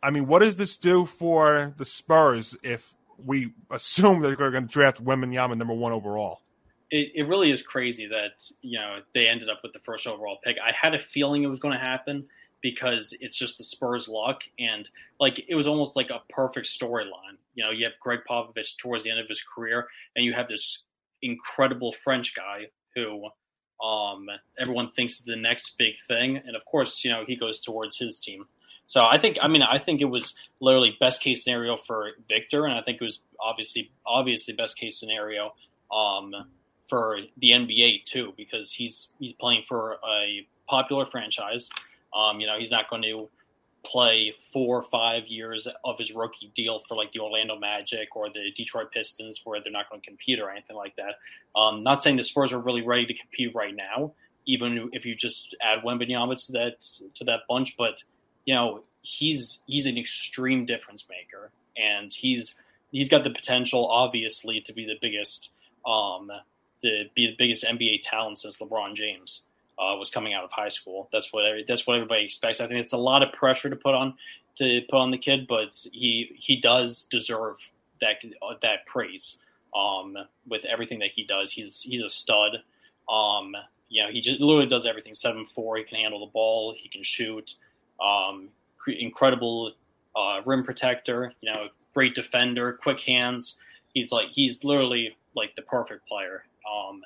I mean, what does this do for the Spurs if we assume they're going to draft Wembanyama number one overall. It, it really is crazy that you know they ended up with the first overall pick. I had a feeling it was going to happen because it's just the Spurs' luck, and like it was almost like a perfect storyline. You know, you have Gregg Popovich towards the end of his career, and you have this incredible French guy who um, everyone thinks the next big thing, and of course, you know he goes towards his team. So I think, I mean, I think it was literally best case scenario for Victor, and I think it was obviously, obviously best case scenario um, for the NBA too, because he's he's playing for a popular franchise. Um, you know, he's not going to play four or five years of his rookie deal for like the Orlando Magic or the Detroit Pistons, where they're not going to compete or anything like that. Um, not saying the Spurs are really ready to compete right now, even if you just add Wembanyama to that to that bunch, but you know, he's he's an extreme difference maker, and he's he's got the potential, obviously, to be the biggest um, to be the biggest NBA talent since LeBron James. Uh, was coming out of high school. That's what that's what everybody expects. I think it's a lot of pressure to put on to put on the kid, but he he does deserve that that praise. Um, with everything that he does, he's he's a stud. Um, you know, he just literally does everything. Seven four, he can handle the ball, he can shoot. Um, incredible uh, rim protector. You know, great defender, quick hands. He's like he's literally like the perfect player. Um,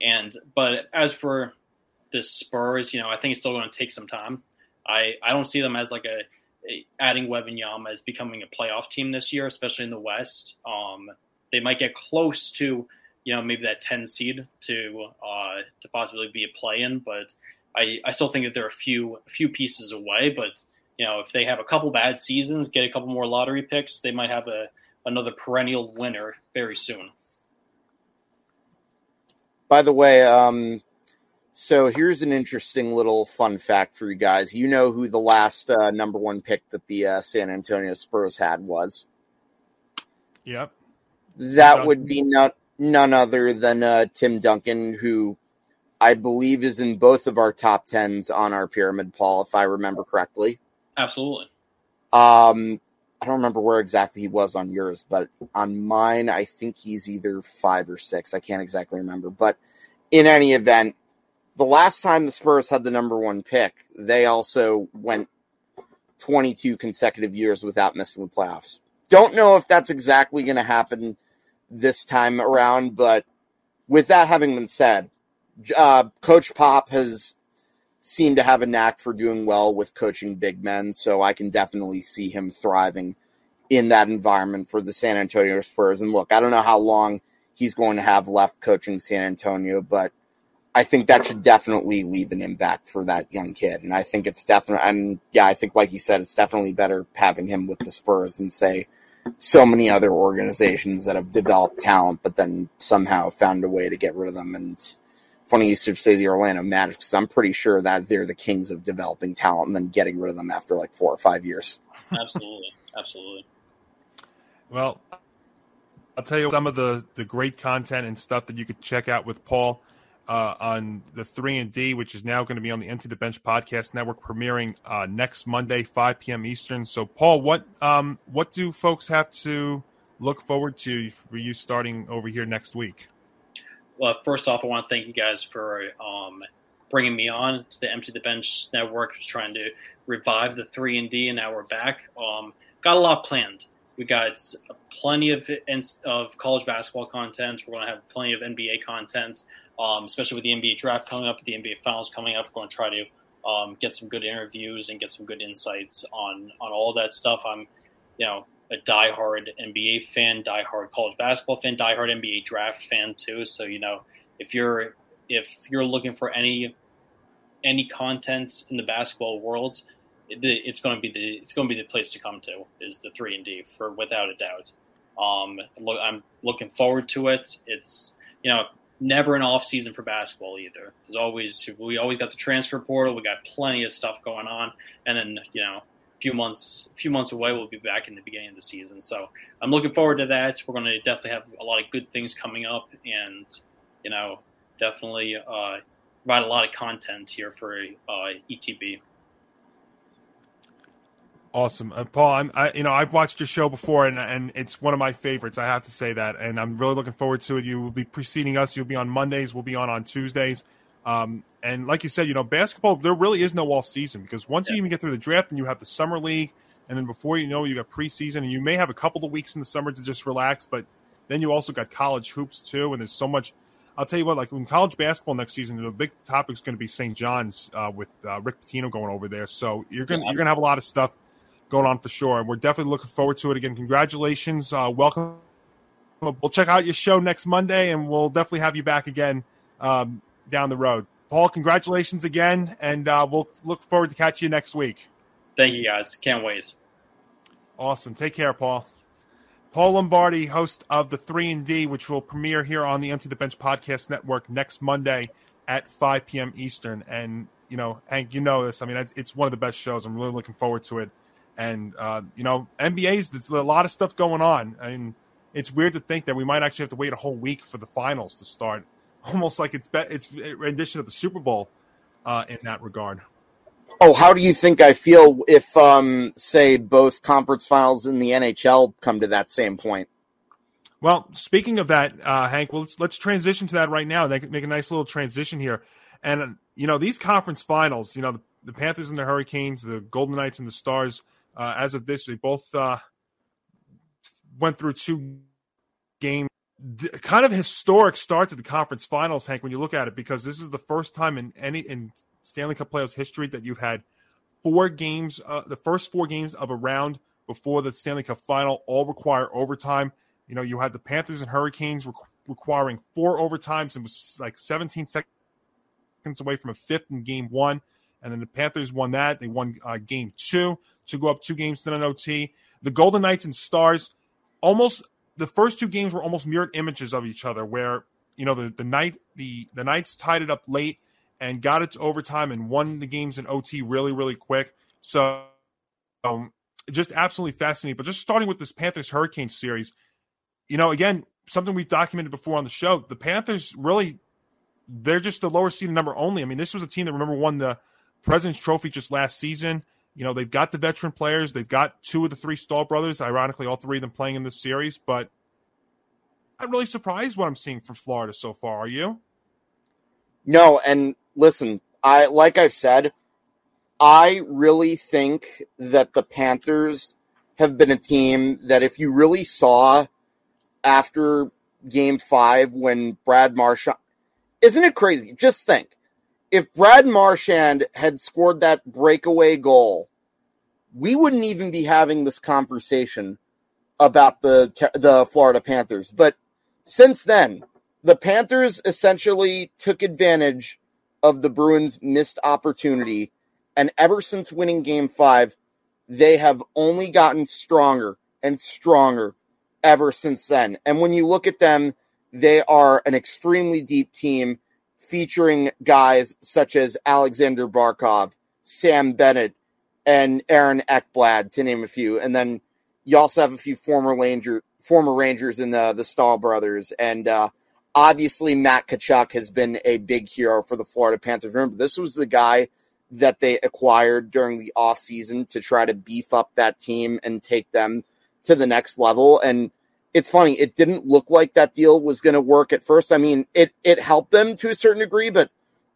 and but as for the Spurs, you know, I think it's still going to take some time. I I don't see them as like a, a adding Wembanyama as becoming a playoff team this year, especially in the West. Um, they might get close to you know maybe that 10 seed to uh, to possibly be a play in, but I, I still think that they're a few a few pieces away. But you know if they have a couple bad seasons, get a couple more lottery picks, they might have a another perennial winner very soon. By the way, um, so here's an interesting little fun fact for you guys. You know who the last uh, number one pick that the uh, San Antonio Spurs had was? Yep. That would be not none other than uh, Tim Duncan, who I believe is in both of our top tens on our pyramid, Paul, if I remember correctly. Absolutely. Um, I don't remember where exactly he was on yours, but on mine, I think he's either five or six. I can't exactly remember. But in any event, the last time the Spurs had the number one pick, they also went 22 consecutive years without missing the playoffs. Don't know if that's exactly going to happen this time around, but with that having been said, uh, Coach Pop has seemed to have a knack for doing well with coaching big men, so I can definitely see him thriving in that environment for the San Antonio Spurs. And look, I don't know how long he's going to have left coaching San Antonio, but I think that should definitely leave an impact for that young kid. And I think it's definitely, and yeah, I think, like you said, it's definitely better having him with the Spurs than, say, so many other organizations that have developed talent, but then somehow found a way to get rid of them. And funny you should say the Orlando Magic, because I'm pretty sure that they're the kings of developing talent and then getting rid of them after like four or five years. Absolutely. Absolutely. Well, I'll tell you some of the, the great content and stuff that you could check out with Paul uh, on the three and D, which is now going to be on the Empty the Bench podcast network, premiering uh, next Monday, 5 p.m. Eastern. So, Paul, what um, what do folks have to look forward to for you starting over here next week? Well, first off, I want to thank you guys for um, bringing me on to the Empty the Bench network. Just trying to revive the three and D, and now we're back. Um, got a lot planned. We got plenty of of college basketball content. We're going to have plenty of NBA content um, especially with the NBA draft coming up, the NBA finals coming up. Going to try to um, get some good interviews and get some good insights on on all that stuff. I'm, you know, a diehard NBA fan, diehard college basketball fan, diehard NBA draft fan too. So you know, if you're if you're looking for any any content in the basketball world, it's going to be the it's going to be the place to come to is the three and D for without a doubt. Um, look, I'm looking forward to it. It's you know never an off season for basketball either. There's always we always got the transfer portal. We got plenty of stuff going on, and then you know a few months a few months away we'll be back in the beginning of the season. So I'm looking forward to that. We're going to definitely have a lot of good things coming up, and you know definitely uh, provide a lot of content here for uh, ETB. Awesome, uh, Paul. I'm, I, you know, I've watched your show before, and and it's one of my favorites. I have to say that, and I'm really looking forward to it. You will be preceding us. You'll be on Mondays. We'll be on on Tuesdays. Um, and like you said, you know, basketball there really is no off season because once yeah. you even get through the draft, and you have the summer league, and then before you know, you got preseason, and you may have a couple of weeks in the summer to just relax, but then you also got college hoops too, and there's so much. I'll tell you what, like in college basketball next season, the big topic is going to be St. John's uh, with uh, Rick Pitino going over there. So you're gonna you're gonna have a lot of stuff going on for sure. And we're definitely looking forward to it again. Congratulations. Uh, welcome. We'll check out your show next Monday and we'll definitely have you back again um, down the road. Paul, congratulations again. And uh, we'll look forward to catch you next week. Thank you, guys. Can't wait. Awesome. Take care, Paul. Paul Lombardi, host of the 3 and D, which will premiere here on the Empty the Bench podcast network next Monday at 5 p.m. Eastern. And, you know, Hank, you know this. I mean, it's one of the best shows. I'm really looking forward to it. And uh, you know, NBA's there's a lot of stuff going on. and it's weird to think that we might actually have to wait a whole week for the finals to start, almost like it's be- it's rendition of the Super Bowl. uh, in that regard. Oh, how do you think I feel if, um, say, both conference finals in the NHL come to that same point? Well, speaking of that, uh, Hank, well, let's let's transition to that right now. Make, make a nice little transition here. And you know, these conference finals, you know, the, the Panthers and the Hurricanes, the Golden Knights and the Stars. Uh, as of this, they both uh, went through two game kind of historic start to the conference finals, Hank, when you look at it, because this is the first time in any in Stanley Cup playoffs history that you've had four games, uh, the first four games of a round before the Stanley Cup final all require overtime. You know, you had the Panthers and Hurricanes re- requiring four overtimes and was like 17 seconds away from a fifth in game one. And then the Panthers won that. They won uh, game two to go up two games to an OT. The Golden Knights and Stars almost the first two games were almost mirrored images of each other where you know the the night the the Knights tied it up late and got it to overtime and won the games in OT really really quick. So um, just absolutely fascinating. But just starting with this Panthers Hurricanes series, you know, again, something we've documented before on the show. The Panthers really, they're just the lower seeded number only. I mean, this was a team that remember won the President's Trophy just last season. You know, they've got the veteran players. They've got two of the three Staal brothers. Ironically, all three of them playing in this series. But I'm really surprised what I'm seeing from Florida so far. Are you? No, and listen, I like I've said, I really think that the Panthers have been a team that if you really saw after game five when Brad Marchand. Isn't it crazy? Just think if Brad Marchand had scored that breakaway goal, we wouldn't even be having this conversation about the the Florida Panthers. But since then, the Panthers essentially took advantage of the Bruins' missed opportunity, and ever since winning Game Five, they have only gotten stronger and stronger ever since then. And when you look at them, they are an extremely deep team featuring guys such as Alexander Barkov, Sam Bennett, and Aaron Ekblad, to name a few. And then you also have a few former Ranger, former Rangers in the the Staal brothers, and uh, obviously Matt Tkachuk has been a big hero for the Florida Panthers. Remember, this was the guy that they acquired during the offseason to try to beef up that team and take them to the next level. And it's funny, it didn't look like that deal was going to work at first. I mean, it it helped them to a certain degree, but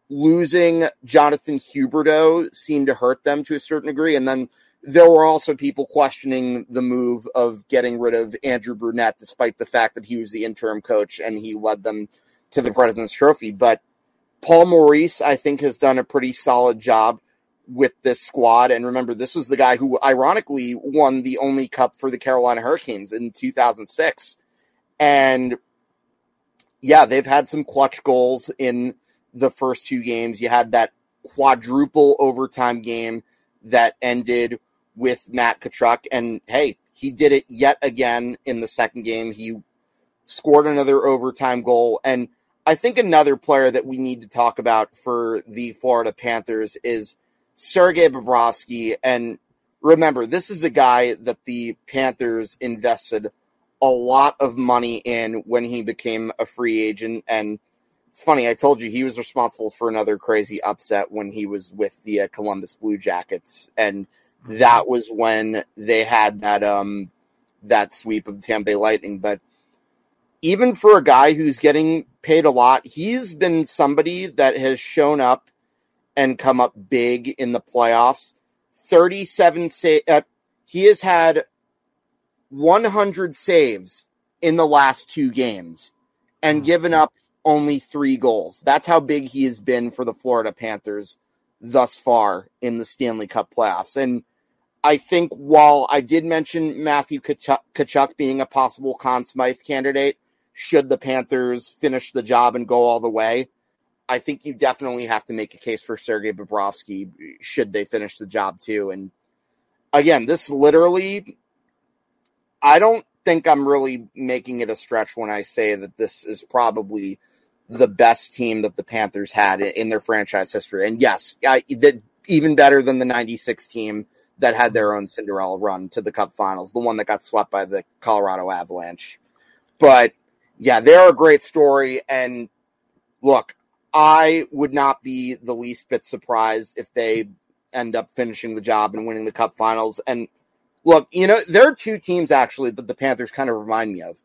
losing Jonathan Huberdeau seemed to hurt them to a certain degree. And then there were also people questioning the move of getting rid of Andrew Brunette, despite the fact that he was the interim coach and he led them to the President's Trophy. But Paul Maurice, I think, has done a pretty solid job with this squad. And remember, this was the guy who ironically won the only cup for the Carolina Hurricanes in 2006. And yeah, they've had some clutch goals in the first two games. You had that quadruple overtime game that ended with Matt Tkachuk. And hey, he did it yet again in the second game. He scored another overtime goal. And I think another player that we need to talk about for the Florida Panthers is Sergei Bobrovsky. And remember, this is a guy that the Panthers invested a lot of money in when he became a free agent. And it's funny, I told you he was responsible for another crazy upset when he was with the uh, Columbus Blue Jackets. And that was when they had that um that sweep of the Tampa Bay Lightning. But even for a guy who's getting paid a lot, he's been somebody that has shown up and come up big in the playoffs. 37 save. Uh, he has had 100 saves in the last two games and mm-hmm. given up only three goals. That's how big he has been for the Florida Panthers thus far in the Stanley Cup playoffs. And I think while I did mention Matthew Tkachuk being a possible Conn Smythe candidate, should the Panthers finish the job and go all the way, I think you definitely have to make a case for Sergei Bobrovsky should they finish the job too. And again, this literally, I don't think I'm really making it a stretch when I say that this is probably the best team that the Panthers had in their franchise history. And yes, I, even better than the 96 team that had their own Cinderella run to the cup finals, the one that got swept by the Colorado Avalanche. But yeah, they're a great story. And look, I would not be the least bit surprised if they end up finishing the job and winning the Cup Finals. And look, you know, there are two teams actually that the Panthers kind of remind me of.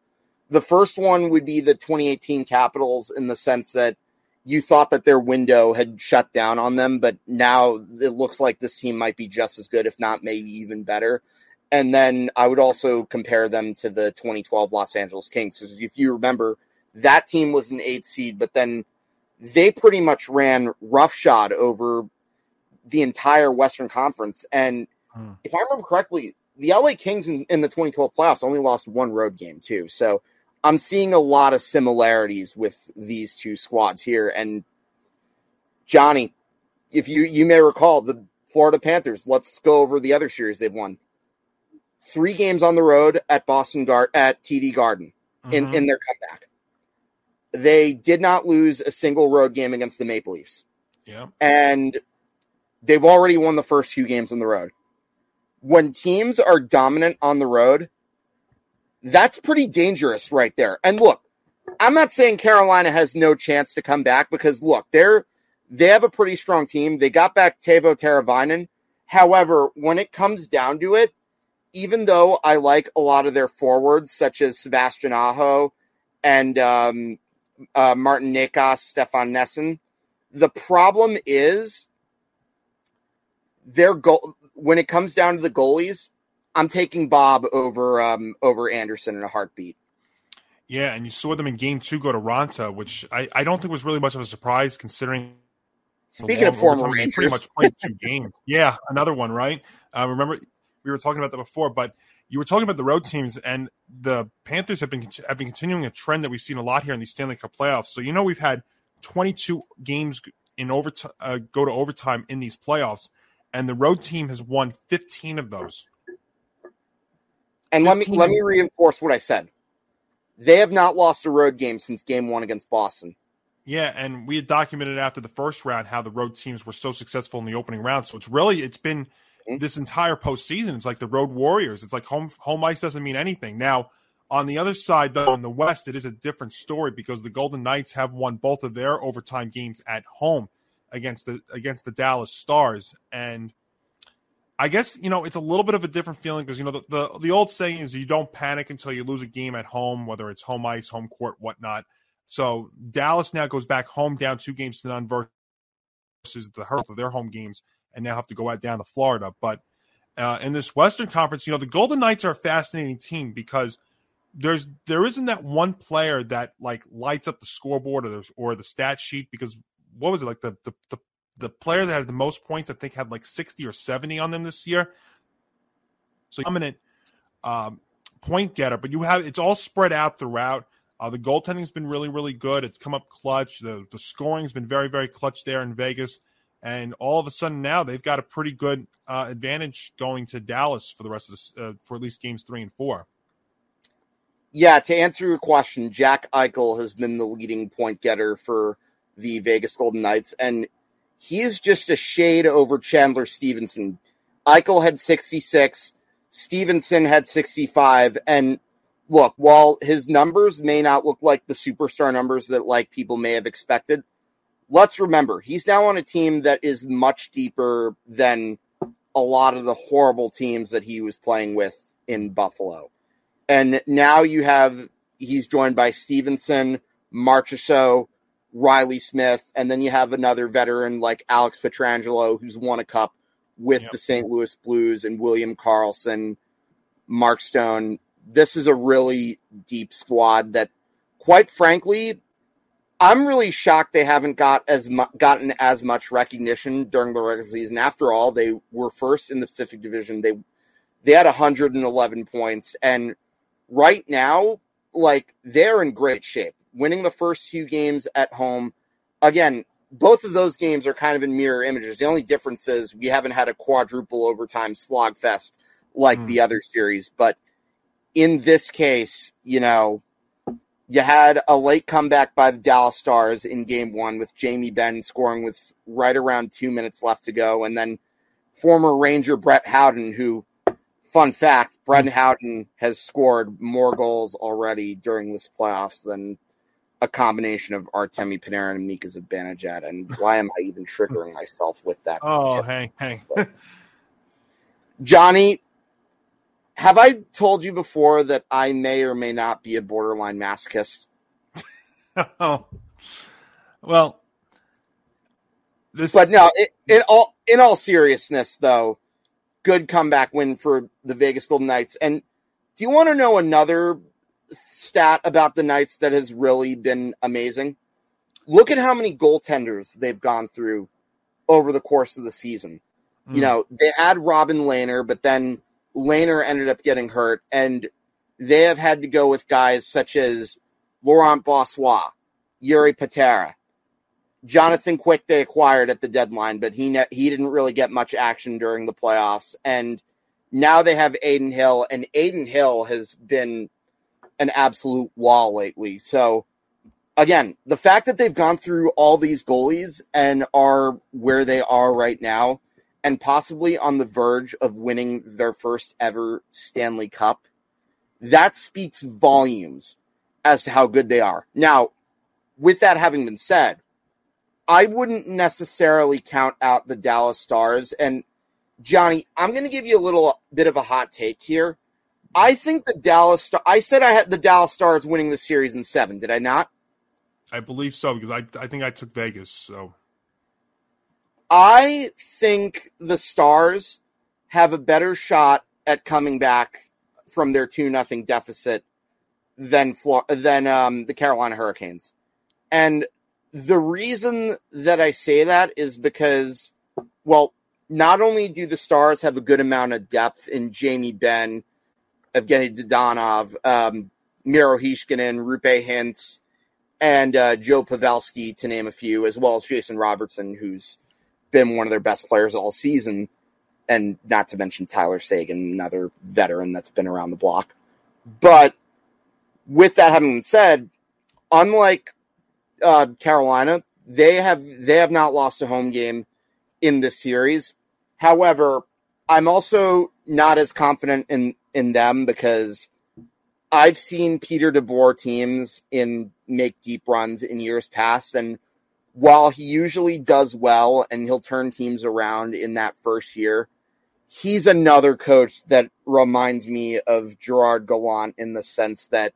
The first one would be the 2018 Capitals in the sense that you thought that their window had shut down on them, but now it looks like this team might be just as good, if not maybe even better. And then I would also compare them to the 2012 Los Angeles Kings. If you remember, that team was an eight seed, but then they pretty much ran roughshod over the entire Western Conference. And hmm. if I remember correctly, the LA Kings in, in, the 2012 playoffs only lost one road game, too. So I'm seeing a lot of similarities with these two squads here. And Johnny, if you you may recall the Florida Panthers, let's go over the other series they've won. Three games on the road at Boston Guard at TD Garden in, mm-hmm. in their comeback. They did not lose a single road game against the Maple Leafs. Yeah. And they've already won the first few games on the road. When teams are dominant on the road, that's pretty dangerous right there. And look, I'm not saying Carolina has no chance to come back because look, they're they have a pretty strong team. They got back Teuvo Teravainen. However, when it comes down to it, even though I like a lot of their forwards, such as Sebastian Aho and um, uh, Martin Necas, Stefan Noesen, the problem is their goal when it comes down to the goalies, I'm taking Bob over um, over Anderson in a heartbeat. Yeah, and you saw them in game two go to Raanta, which I, I don't think was really much of a surprise considering. Speaking of former Rangers, pretty much played two games. Yeah, another one, right? Uh, remember we were talking about that before, but you were talking about the road teams, and the Panthers have been have been continuing a trend that we've seen a lot here in these Stanley Cup playoffs. So you know we've had 22 games in overtime uh, go to overtime in these playoffs, and the road team has won 15 of those. And let me let me reinforce what I said. They have not lost a road game since game one against Boston. Yeah, and we had documented after the first round how the road teams were so successful in the opening round. So it's really it's been mm-hmm. this entire postseason. It's like the road warriors. It's like home home ice doesn't mean anything. Now, on the other side, though, in the West, it is a different story because the Golden Knights have won both of their overtime games at home against the against the Dallas Stars. And I guess you know it's a little bit of a different feeling because you know the, the, the old saying is you don't panic until you lose a game at home, whether it's home ice, home court, whatnot. So Dallas now goes back home down two games to none versus the hurt of their home games, and now have to go out down to Florida. But uh, in this Western Conference, you know the Golden Knights are a fascinating team because there's there isn't that one player that like lights up the scoreboard or the, or the stat sheet because what was it like the the, the the player that had the most points, I think, had like 60 or 70 on them this year. So dominant um, point getter, but you have it's all spread out throughout. Uh, the goaltending's been really, really good. It's come up clutch. The the scoring's been very, very clutch there in Vegas. And all of a sudden now they've got a pretty good uh, advantage going to Dallas for the rest of this, uh, for at least games three and four. Yeah, to answer your question, Jack Eichel has been the leading point getter for the Vegas Golden Knights, and he's just a shade over Chandler Stephenson. Eichel had 66, Stephenson had 65, and look, while his numbers may not look like the superstar numbers that like people may have expected, let's remember he's now on a team that is much deeper than a lot of the horrible teams that he was playing with in Buffalo. And now you have he's joined by Stephenson, Marchessault, Reilly Smith, and then you have another veteran like Alex Pietrangelo, who's won a cup with yep. the St. Louis Blues, and William Karlsson, Mark Stone. This is a really deep squad that, quite frankly, I'm really shocked they haven't got as mu- gotten as much recognition during the regular season. After all, they were first in the Pacific Division. They they had 111 points, and right now, like they're in great shape winning the first few games at home. Again, both of those games are kind of in mirror images. The only difference is we haven't had a quadruple overtime slogfest like mm. the other series. But in this case, you know, you had a late comeback by the Dallas Stars in game one with Jamie Benn scoring with right around two minutes left to go. And then former Ranger Brett Howden, who, fun fact, Brett hmm. Howden has scored more goals already during this playoffs than a combination of Artemi Panarin and Mika Zibanejad. And why am I even triggering myself with that? Oh, hang, hang. Johnny, have I told you before that I may or may not be a borderline masochist? oh, well, this. But no, it, it all in all seriousness, though, good comeback win for the Vegas Golden Knights. And do you want to know another stat about the Knights that has really been amazing? Look at how many goaltenders they've gone through over the course of the season. Mm. You know, they had Robin Lehner, but then Lehner ended up getting hurt, and they have had to go with guys such as Laurent Brossoit, Yuri Patera, Jonathan Quick. They acquired at the deadline, but he ne- he didn't really get much action during the playoffs, and now they have Adin Hill, and Adin Hill has been an absolute wall lately. So again, the fact that they've gone through all these goalies and are where they are right now, and possibly on the verge of winning their first ever Stanley Cup, that speaks volumes as to how good they are. Now, with that having been said, I wouldn't necessarily count out the Dallas Stars. And Johnny, I'm going to give you a little bit of a hot take here. I think the Dallas Star. I said I had the Dallas Stars winning the series in seven. Did I not? I believe so because I I think I took Vegas. So I think the Stars have a better shot at coming back from their two nothing deficit than than um, the Carolina Hurricanes, and the reason that I say that is because, well, not only do the Stars have a good amount of depth in Jamie Benn Evgeny Dadonov, um, Miro Heiskanen, Roope Hintz, and uh, Joe Pavelski, to name a few, as well as Jason Robertson, who's been one of their best players all season, and not to mention Tyler Seguin, another veteran that's been around the block. But with that having been said, unlike uh, Carolina, they have they have not lost a home game in this series. However, I'm also not as confident in in them because I've seen Peter DeBoer teams in make deep runs in years past, and while he usually does well and he'll turn teams around in that first year, he's another coach that reminds me of Gerard Gallant in the sense that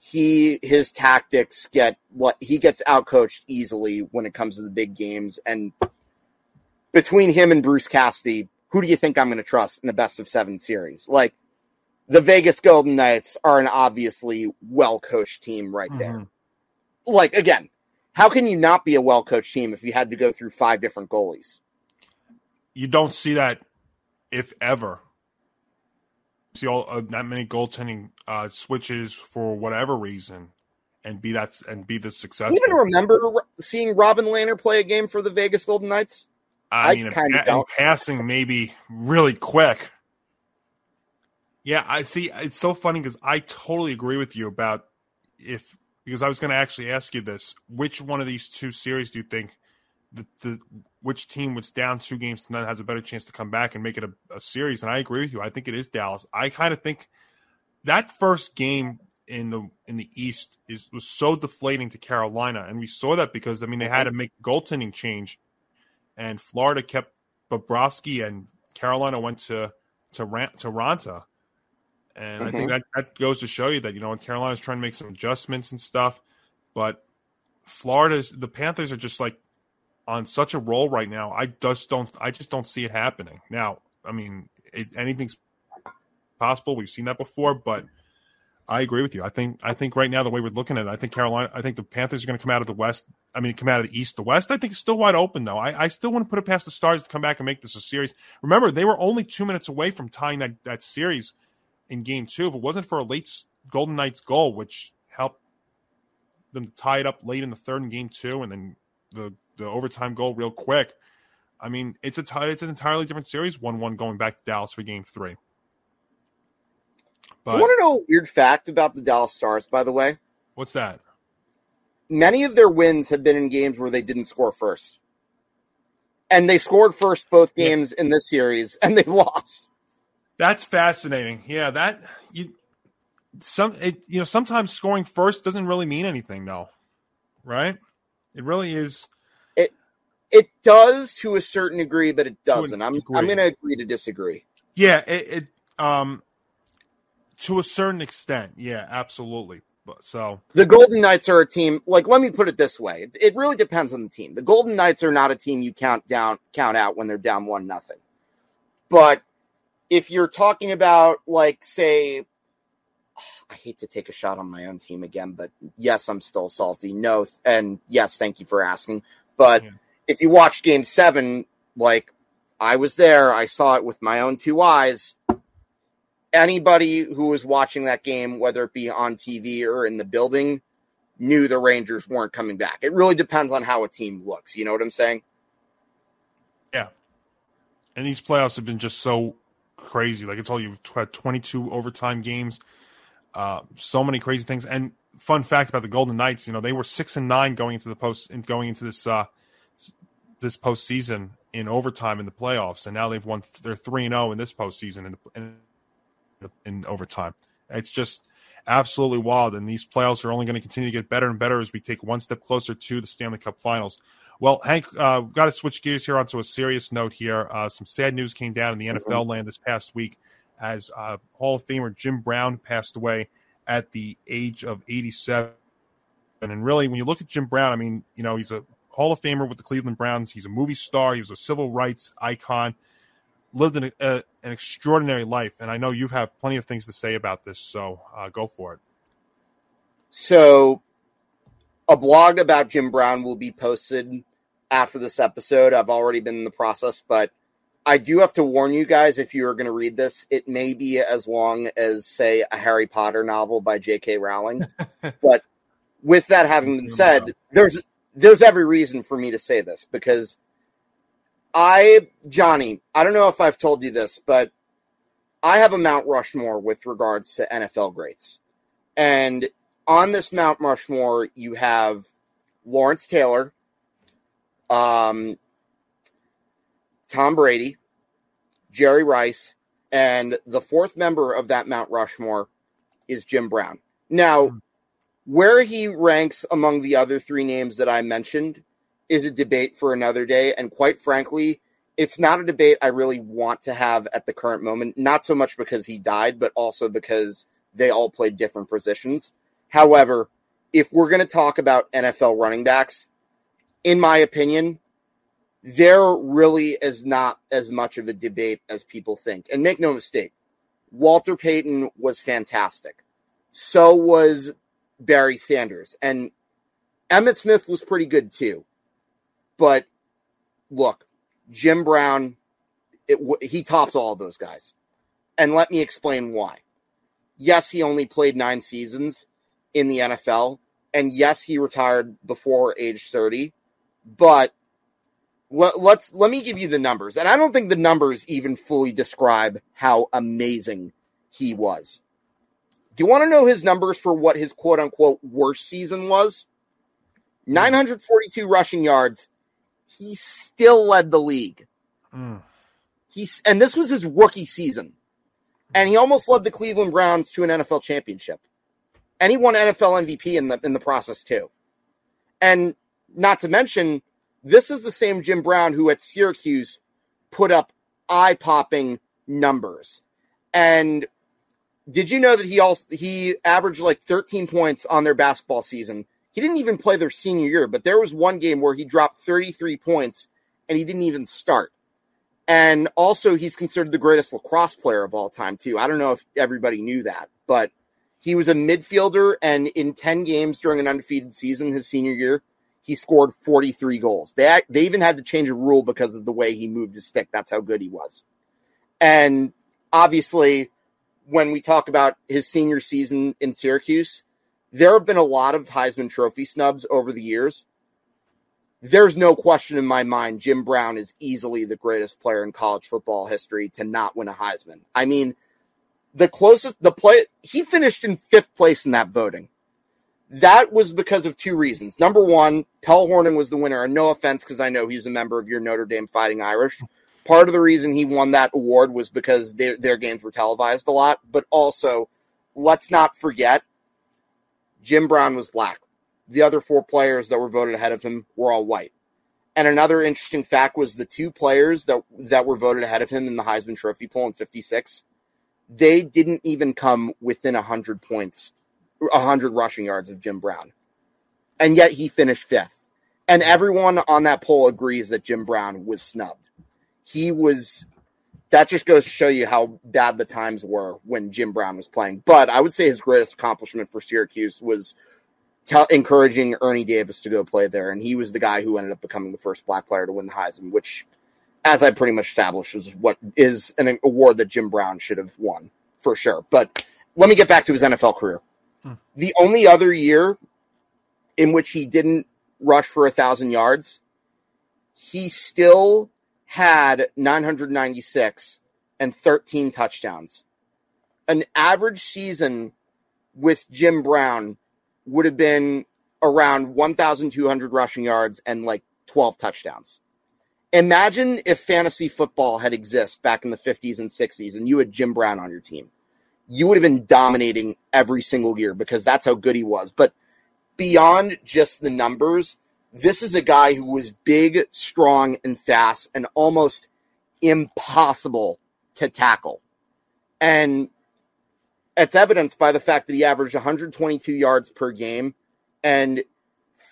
he his tactics get what he gets outcoached easily when it comes to the big games and between him and Bruce Cassidy, who do you think I'm going to trust in a best of 7 series? Like the Vegas Golden Knights are an obviously well coached team right there. Mm-hmm. Like, again, how can you not be a well coached team if you had to go through five different goalies? You don't see that, if ever. See all uh, that many goaltending uh, switches for whatever reason, and be that and be the success. You even remember seeing Robin Lehner play a game for the Vegas Golden Knights? I, I mean, kind of passing maybe really quick. Yeah, I see. It's so funny because I totally agree with you about if because I was going to actually ask you this: which one of these two series do you think the, the which team was down two games to none has a better chance to come back and make it a, a series? And I agree with you. I think it is Dallas. I kind of think that first game in the in the East is was so deflating to Carolina, and we saw that because I mean they had to make goaltending change, and Florida kept Bobrovsky, and Carolina went to to to Raanta and mm-hmm. I think mm-hmm. that, that goes to show you that, you know, Carolina's trying to make some adjustments and stuff. But Florida's, the Panthers are just like on such a roll right now. I just don't, I just don't see it happening. Now, I mean, it, anything's possible. We've seen that before, but I agree with you. I think, I think right now, the way we're looking at it, I think Carolina, I think the Panthers are going to come out of the West. I mean, come out of the East. The West, I think, is still wide open, though. I, I still want to put it past the Stars to come back and make this a series. Remember, they were only two minutes away from tying that, that series in game two. If it wasn't for a late Golden Knights goal, which helped them to tie it up late in the third in game two, and then the the overtime goal real quick. I mean, it's a t- it's an entirely different series. One one going back to Dallas for game three. But, Do you want to know a weird fact about the Dallas Stars? By the way, what's that? Many of their wins have been in games where they didn't score first, and they scored first both games yeah. in this series, and they lost. That's fascinating. Yeah, that you some it you know sometimes scoring first doesn't really mean anything though. right? It really is. It it does to a certain degree, but it doesn't. I'm degree. I'm going to agree to disagree. Yeah, it, it um to a certain extent. Yeah, absolutely. But so The Golden Knights are a team. Like, let me put it this way: it, it really depends on the team. The Golden Knights are not a team you count down, count out when they're down one nothing. But if you're talking about, like, say, I hate to take a shot on my own team again, but yes, I'm still salty. No, and yes, thank you for asking. But Yeah. if you watch Game Seven, like I was there, I saw it with my own two eyes. Anybody who was watching that game, whether it be on TV or in the building, knew the Rangers weren't coming back. It really depends on how a team looks. You know what I'm saying? Yeah. And these playoffs have been just so crazy. Like I told you, we've had 22 overtime games, uh, so many crazy things. And fun fact about the Golden Knights, you know, they were six and nine going into the post, in- going into this uh, this postseason in overtime in the playoffs, and now they've won. They're three and zero in this postseason in the, in, in overtime. It's just absolutely wild, and these playoffs are only going to continue to get better and better as we take one step closer to the Stanley Cup Finals. Well, Hank, uh, we've got to switch gears here onto a serious note here. Uh, some sad news came down in the NFL land this past week as uh, Hall of Famer Jim Brown passed away at the age of 87. And really, when you look at Jim Brown, I mean, you know, he's a Hall of Famer with the Cleveland Browns. He's a movie star. He was a civil rights icon. Lived in a, a, an extraordinary life, and I know you have plenty of things to say about this. So uh, go for it. So, a blog about Jim Brown will be posted after this episode. I've already been in the process, but I do have to warn you guys if you are going to read this, it may be as long as, say, a Harry Potter novel by J.K. Rowling. but with that having been said, there's there's every reason for me to say this because I, Johnny, I don't know if I've told you this, but I have a Mount Rushmore with regards to NFL greats. And on this Mount Rushmore, you have Lawrence Taylor, um, Tom Brady, Jerry Rice, and the fourth member of that Mount Rushmore is Jim Brown. Now, where he ranks among the other three names that I mentioned is a debate for another day. And quite frankly, it's not a debate I really want to have at the current moment, not so much because he died, but also because they all played different positions. However, if we're going to talk about NFL running backs, in my opinion, there really is not as much of a debate as people think. And make no mistake, Walter Payton was fantastic. So was Barry Sanders. And Emmitt Smith was pretty good too. But look, Jim Brown, it, he tops all of those guys. And let me explain why. Yes, he only played nine seasons in the NFL. And yes, he retired before age 30. But let, let's let me give you the numbers. And I don't think the numbers even fully describe how amazing he was. Do you want to know his numbers for what his quote unquote worst season was? 942 rushing yards. He still led the league. Mm. He's and this was his rookie season. And he almost led the Cleveland Browns to an NFL championship. And he won NFL MVP in the in the process too. And not to mention, this is the same Jim Brown who at Syracuse put up eye-popping numbers. And did you know that he also he averaged like 13 points on their basketball season? He didn't even play their senior year, but there was one game where he dropped 33 points and he didn't even start. And also, he's considered the greatest lacrosse player of all time, too. I don't know if everybody knew that, but he was a midfielder, and in 10 games during an undefeated season his senior year, he scored 43 goals. They, they even had to change a rule because of the way he moved his stick. That's how good he was. And obviously, when we talk about his senior season in Syracuse, there have been a lot of Heisman Trophy snubs over the years. There's no question in my mind Jim Brown is easily the greatest player in college football history to not win a Heisman. I mean, the closest the play he finished in fifth place in that voting. That was because of two reasons. Number one, Paul Hornung was the winner, and no offense, because I know he was a member of your Notre Dame Fighting Irish. Part of the reason he won that award was because their, their games were televised a lot, but also, let's not forget, Jim Brown was black. The other four players that were voted ahead of him were all white. And another interesting fact was the two players that that were voted ahead of him in the Heisman Trophy poll in 56, they didn't even come within 100 points, 100 rushing yards of Jim Brown. And yet he finished fifth. And everyone on that poll agrees that Jim Brown was snubbed. He was that just goes to show you how bad the times were when Jim Brown was playing. But I would say his greatest accomplishment for Syracuse was encouraging Ernie Davis to go play there, and he was the guy who ended up becoming the first black player to win the Heisman, which, as I pretty much established, is what is an award that Jim Brown should have won for sure. But let me get back to his NFL career. Hmm. The only other year in which he didn't rush for a thousand yards, he still had 996 and 13 touchdowns. An average season with Jim Brown would have been around 1,200 rushing yards and like 12 touchdowns. Imagine if fantasy football had existed back in the 50s and 60s and you had Jim Brown on your team. You would have been dominating every single year because that's how good he was. But beyond just the numbers, this is a guy who was big, strong, and fast, and almost impossible to tackle. And it's evidenced by the fact that he averaged 122 yards per game and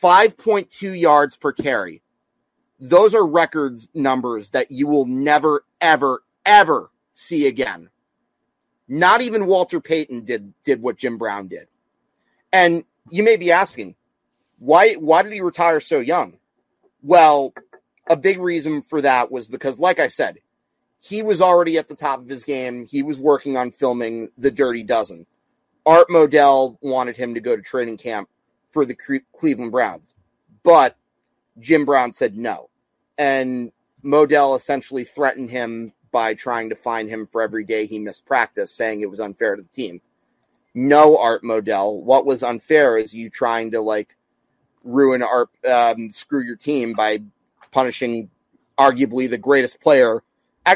5.2 yards per carry. Those are records numbers that you will never, ever, ever see again. Not even Walter Payton did did what Jim Brown did. And you may be asking, why why did he retire so young? Well, a big reason for that was because, like I said, he was already at the top of his game. He was working on filming The Dirty Dozen. Art Modell wanted him to go to training camp for the Cleveland Browns, but Jim Brown said no. And Modell essentially threatened him by trying to fine him for every day he missed practice, saying it was unfair to the team. No, Art Modell. What was unfair is you trying to like ruin our um, screw your team by punishing arguably the greatest player,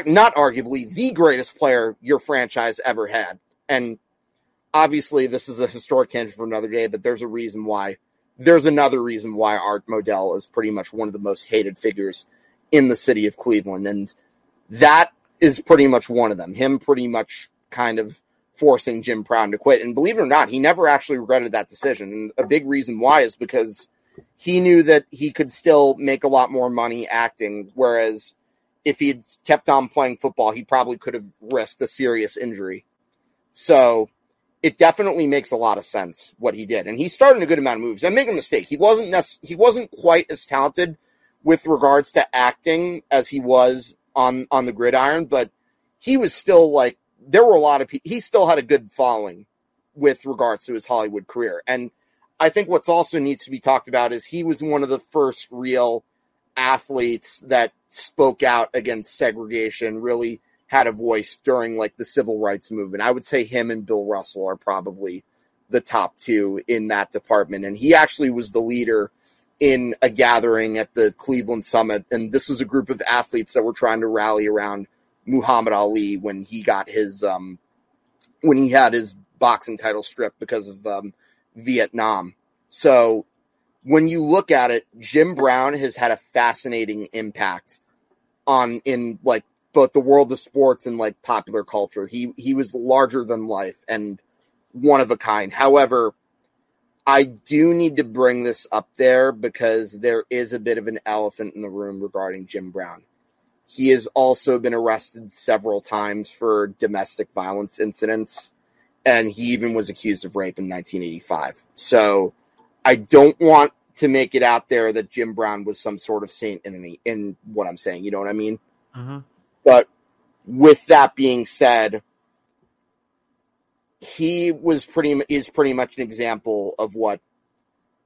not arguably the greatest player your franchise ever had. And obviously, this is a historic tangent for another day, but there's a reason why. There's another reason why Art Modell is pretty much one of the most hated figures in the city of Cleveland. And that is pretty much one of them. Him pretty much kind of forcing Jim Brown to quit. And believe it or not, he never actually regretted that decision. And a big reason why is because he knew that he could still make a lot more money acting. Whereas if he'd kept on playing football, he probably could have risked a serious injury. So it definitely makes a lot of sense what he did, and he started a good amount of moves. And make a mistake, he wasn't nec- he wasn't quite as talented with regards to acting as he was on on the gridiron, but he was still like there were a lot of people. He still had a good following with regards to his Hollywood career, and I think what's also needs to be talked about is he was one of the first real athletes that spoke out against segregation, really had a voice during like the civil rights movement. I would say him and Bill Russell are probably the top two in that department. And he actually was the leader in a gathering at the Cleveland Summit. And this was a group of athletes that were trying to rally around Muhammad Ali when he got his um when he had his boxing title stripped because of um Vietnam. So when you look at it, Jim Brown has had a fascinating impact on in like both the world of sports and like popular culture. He he was larger than life and one of a kind. However, I do need to bring this up there because there is a bit of an elephant in the room regarding Jim Brown. He has also been arrested several times for domestic violence incidents and he even was accused of rape in 1985. So I don't want to make it out there that Jim Brown was some sort of saint in any, in what I'm saying. You know what I mean? Mm-hmm. But with that being said, he was pretty is pretty much an example of what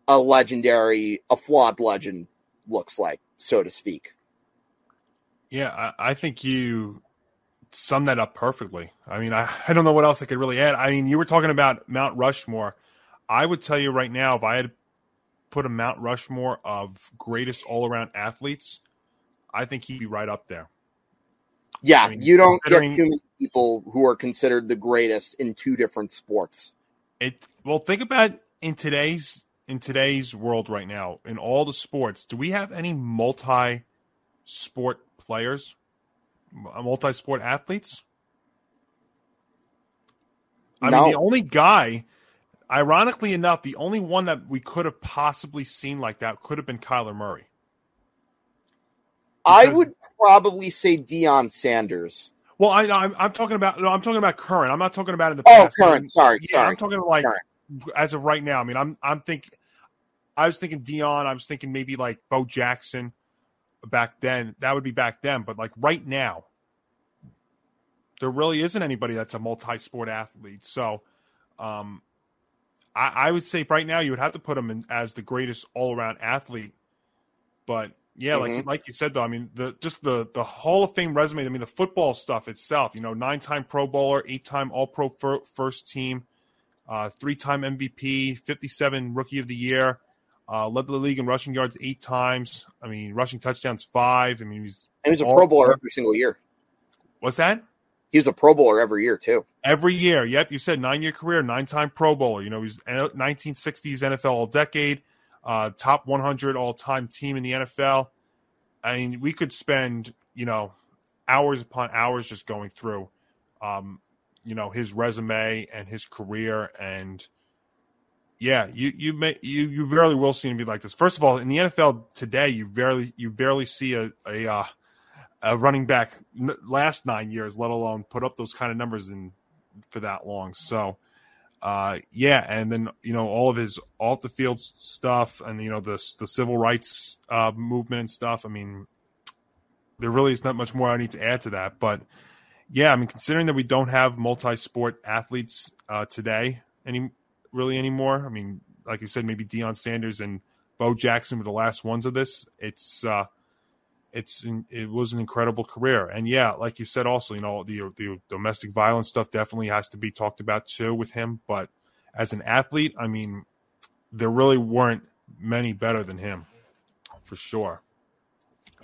a legendary, a flawed legend looks like, so to speak. Yeah, I, I think you sum that up perfectly. I mean, I, I don't know what else I could really add. I mean, you were talking about Mount Rushmore. I would tell you right now, if I had put a Mount Rushmore of greatest all around athletes, I think he'd be right up there. Yeah, I mean, you don't get too many people who are considered the greatest in two different sports. It well, think about in today's in today's world right now, in all the sports, do we have any multi sport players, multi sport athletes? I No. mean, the only guy, ironically enough, the only one that we could have possibly seen like that could have been Kyler Murray. I would probably say Deion Sanders. Well, I, I'm, I'm talking about no, I'm talking about current. I'm not talking about in the Oh, past. I current. mean, Sorry, yeah, sorry. I'm talking like Current. as of right now. I mean, I'm I'm thinking. I was thinking Deion. I was thinking maybe like Bo Jackson. Back then, that would be back then. But like right now, there really isn't anybody that's a multi-sport athlete. So, um, I, I would say right now you would have to put him in as the greatest all-around athlete. But yeah, like Mhm. like you said though, I mean the just the the Hall of Fame resume. I mean the football stuff itself. You know, nine-time Pro Bowler, eight-time All-Pro fir- first team, uh, three-time MVP, fifty-seven Rookie of the Year. Uh, led the league in rushing yards eight times. I mean, rushing touchdowns five. I mean, he's And he was a Pro Bowler every single year. what's that? He was a Pro Bowler every year too. Every year. Yep. You said nine year career, nine time Pro Bowler. You know, he's 1960s NFL All Decade, uh, top 100 all time team in the NFL. I mean, we could spend, you know, hours upon hours just going through, um, you know, his resume and his career. And yeah, you, you may, you, you barely will see him be like this. First of all, in the NFL today, you barely, you barely see a, a, uh, a running back last nine years, let alone put up those kind of numbers in for that long. So, uh, yeah, and then you know all of his off the field stuff, and you know the the civil rights uh, movement and stuff. I mean, there really is not much more I need to add to that, but yeah, I mean, considering that we don't have multi sport athletes uh, today any really anymore. I mean, like you said, maybe Deion Sanders and Bo Jackson were the last ones of this. It's uh, it's it was an incredible career. And yeah like you said also you know the the domestic violence stuff definitely has to be talked about too with him. But as an athlete i mean there really weren't many better than him for sure.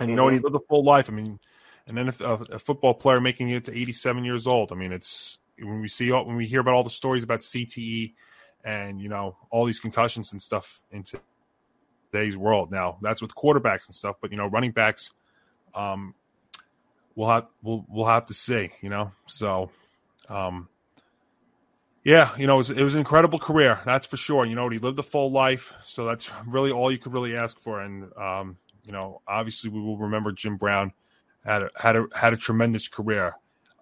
And you know he mm-hmm. lived a full life. I mean and then a, a football player making it to 87 years old. I mean it's when we see all, when we hear about all the stories about cte and you know all these concussions and stuff into today's world. Now that's with quarterbacks and stuff but you know running backs um we'll have we'll we'll have to see you know? So um yeah you know it was, it was an incredible career that's for sure. You know he lived a full life so that's really all you could really ask for. And um you know obviously we will remember jim brown had a, had a had a tremendous career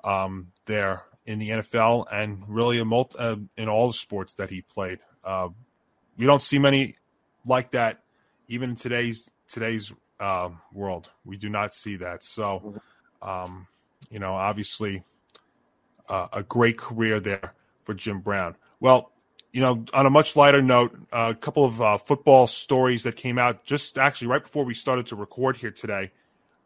um there in the NFL and really a multi, uh, in all the sports that he played. Uh we don't see many like that even in today's today's um, world. We do not see that. So, um, you know, obviously, uh, a great career there for Jim Brown. Well, you know, on a much lighter note, a couple of uh, football stories that came out just actually right before we started to record here today.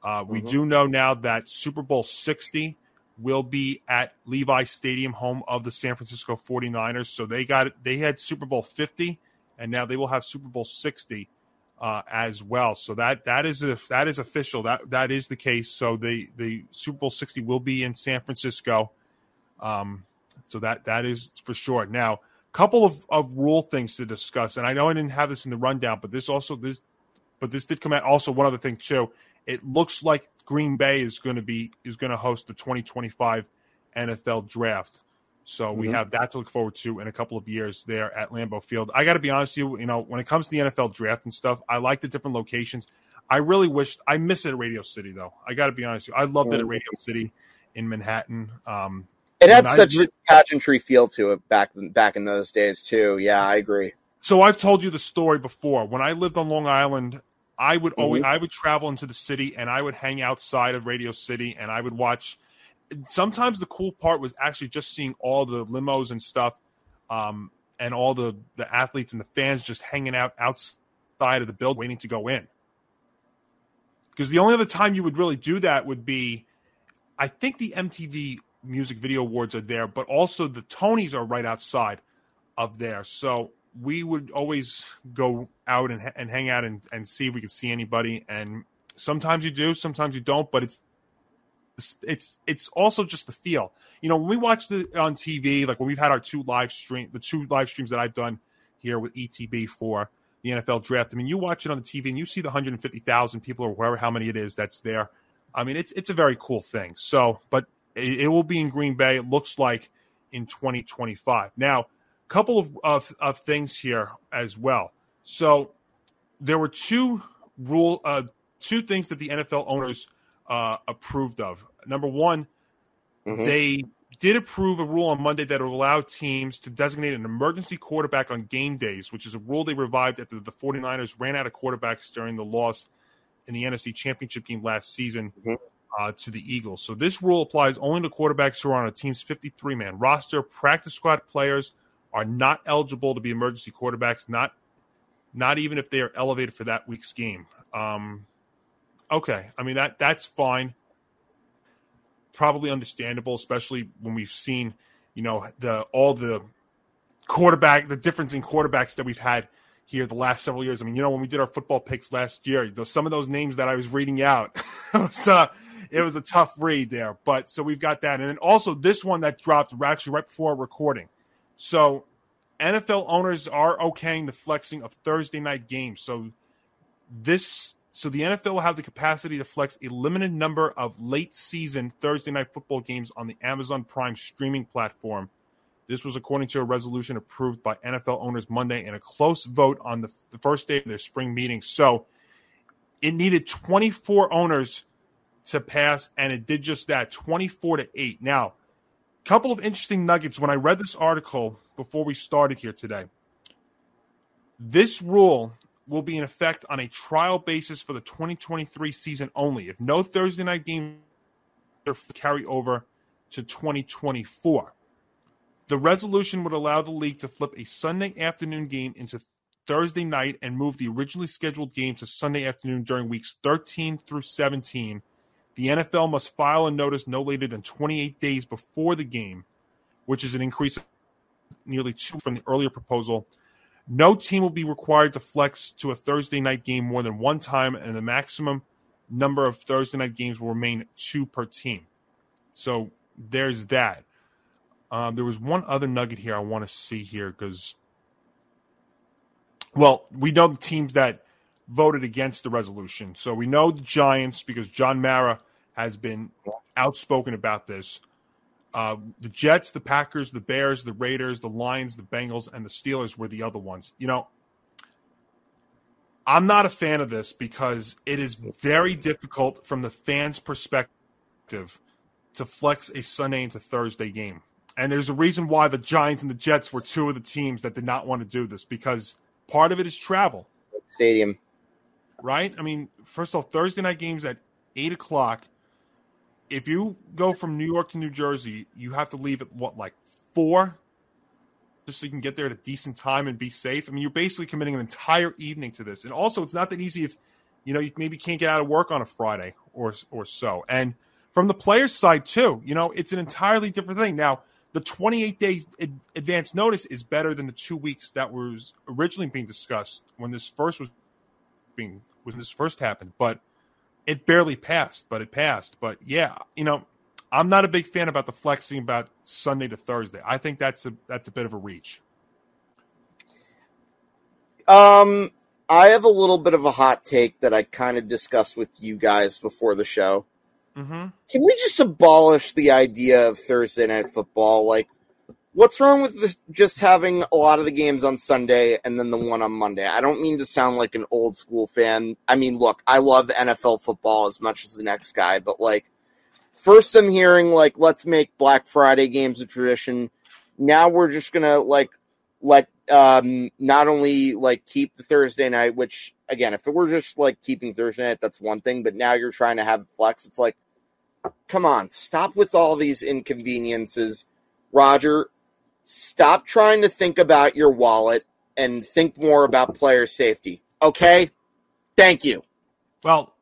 Uh, we Mhm. do know now that Super Bowl 60 will be at Levi Stadium, home of the San Francisco 49ers. So they got it. They had Super Bowl 50, and now they will have Super Bowl 60 uh, as well. So that that is if that is official. That that is the case. So the the Super Bowl 60 will be in San Francisco. Um, so that that is for sure. Now, a couple of, of rule things to discuss, and I know I didn't have this in the rundown, but this also this but this did come out. Also, one other thing too. It looks like Green Bay is going to be is going to host the 2025 NFL Draft. So we Mhm. have that to look forward to in a couple of years there at Lambeau Field. I got to be honest with you, you know, when it comes to the NFL draft and stuff, I like the different locations. I really wish I miss it at Radio City though. I got to be honest with you. I loved it at Radio City in Manhattan. Um, It had such agree- a pageantry feel to it back back in those days too. Yeah, I agree. so I've told you the story before. When I lived on Long Island, I would Mm-hmm. always I would travel into the city and I would hang outside of Radio City and I would watch. Sometimes the cool part was actually just seeing all the limos and stuff, um, and all the the athletes and the fans just hanging out outside of the build, waiting to go in. Because the only other time you would really do that would be, I think the MTV Music Video Awards are there, but also the Tonys are right outside of there. So we would always go out and, and hang out and, and see if we could see anybody. And sometimes you do, sometimes you don't, but it's, it's, it's, also just the feel, you know, when we watch the on TV, like when we've had our two live stream, the two live streams that I've done here with ETB for, the NFL draft. I mean, you watch it on the TV and you see the 150,000 people or whoever how many it is that's there. I mean, it's it's a very cool thing. So, but it, it will be in Green Bay. It looks like in 2025. Now, a couple of, of, of things here as well. So, there were two rule uh, two things that the NFL owners uh, approved of. Number one, mm-hmm. they did approve a rule on Monday that will allow teams to designate an emergency quarterback on game days, which is a rule they revived after the 49ers ran out of quarterbacks during the loss in the NFC Championship game last season mm-hmm. uh, to the Eagles. So this rule applies only to quarterbacks who are on a team's 53 man roster. Practice squad players are not eligible to be emergency quarterbacks, not not even if they are elevated for that week's game. Um, okay, I mean that that's fine probably understandable, especially when we've seen, you know, the all the quarterback, the difference in quarterbacks that we've had here the last several years. I mean, you know, when we did our football picks last year, some of those names that I was reading out, it, was, uh, it was a tough read there. But so we've got that, and then also this one that dropped actually right before recording. So NFL owners are okaying the flexing of Thursday night games. So this so the NFL will have the capacity to flex a limited number of late season Thursday night football games on the Amazon Prime streaming platform. This was according to a resolution approved by NFL owners Monday in a close vote on the, the first day of their spring meeting. So it needed 24 owners to pass, and it did just that 24 to 8. Now, a couple of interesting nuggets when I read this article before we started here today. This rule will be in effect on a trial basis for the 2023 season only. If no Thursday night games carry over to 2024. The resolution would allow the league to flip a Sunday afternoon game into Thursday night and move the originally scheduled game to Sunday afternoon during weeks 13 through 17. The NFL must file a notice no later than 28 days before the game, which is an increase of nearly two from the earlier proposal no team will be required to flex to a Thursday night game more than one time, and the maximum number of Thursday night games will remain two per team. So there's that. Um, there was one other nugget here I want to see here because, well, we know the teams that voted against the resolution. So we know the Giants because John Mara has been outspoken about this. Uh, the Jets, the Packers, the Bears, the Raiders, the Lions, the Bengals, and the Steelers were the other ones. You know, I'm not a fan of this because it is very difficult from the fans' perspective to flex a Sunday into Thursday game. And there's a reason why the Giants and the Jets were two of the teams that did not want to do this because part of it is travel. Stadium. Right? I mean, first of all, Thursday night games at eight o'clock if you go from New York to New Jersey, you have to leave at what, like four, just so you can get there at a decent time and be safe. I mean, you're basically committing an entire evening to this. And also, it's not that easy if you know you maybe can't get out of work on a Friday or or so. And from the players' side too, you know, it's an entirely different thing. Now, the 28 day ad- advance notice is better than the two weeks that was originally being discussed when this first was being when this first happened, but it barely passed, but it passed. But yeah, you know, I'm not a big fan about the flexing about Sunday to Thursday. I think that's a that's a bit of a reach. Um, I have a little bit of a hot take that I kind of discussed with you guys before the show. Mm-hmm. Can we just abolish the idea of Thursday night football? Like, what's wrong with this, just having a lot of the games on Sunday and then the one on Monday? I don't mean to sound like an old school fan. I mean, look, I love NFL football as much as the next guy, but like, first I'm hearing like, let's make Black Friday games a tradition. Now we're just gonna like let um not only like keep the Thursday night, which again, if it were just like keeping Thursday night, that's one thing, but now you're trying to have flex. It's like, come on, stop with all these inconveniences. Roger, stop trying to think about your wallet and think more about player safety. Okay? Thank you. Well,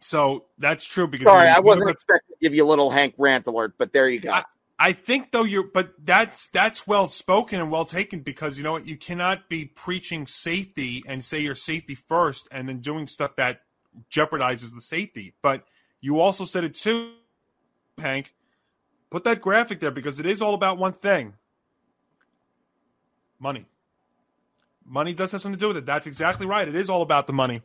so that's true because sorry, I wasn't expecting to give you a little Hank rant alert, but there you go. I, I think though you're, but that's that's well spoken and well taken because you know what you cannot be preaching safety and say you're safety first and then doing stuff that jeopardizes the safety. But you also said it too, Hank. Put that graphic there because it is all about one thing money. money does have something to do with it. That's exactly right. It is all about the money.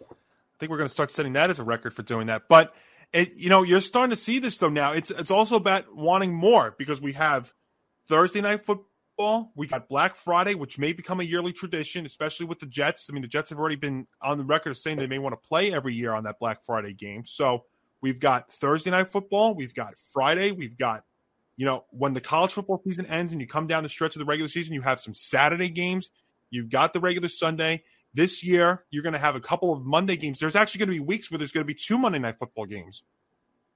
I think we're going to start setting that as a record for doing that. But it, you know, you're starting to see this though now. It's it's also about wanting more because we have Thursday night football. We got Black Friday, which may become a yearly tradition, especially with the Jets. I mean, the Jets have already been on the record of saying they may want to play every year on that Black Friday game. So we've got Thursday night football, we've got Friday, we've got you know, when the college football season ends and you come down the stretch of the regular season, you have some Saturday games, you've got the regular Sunday. This year, you're going to have a couple of Monday games. There's actually going to be weeks where there's going to be two Monday night football games.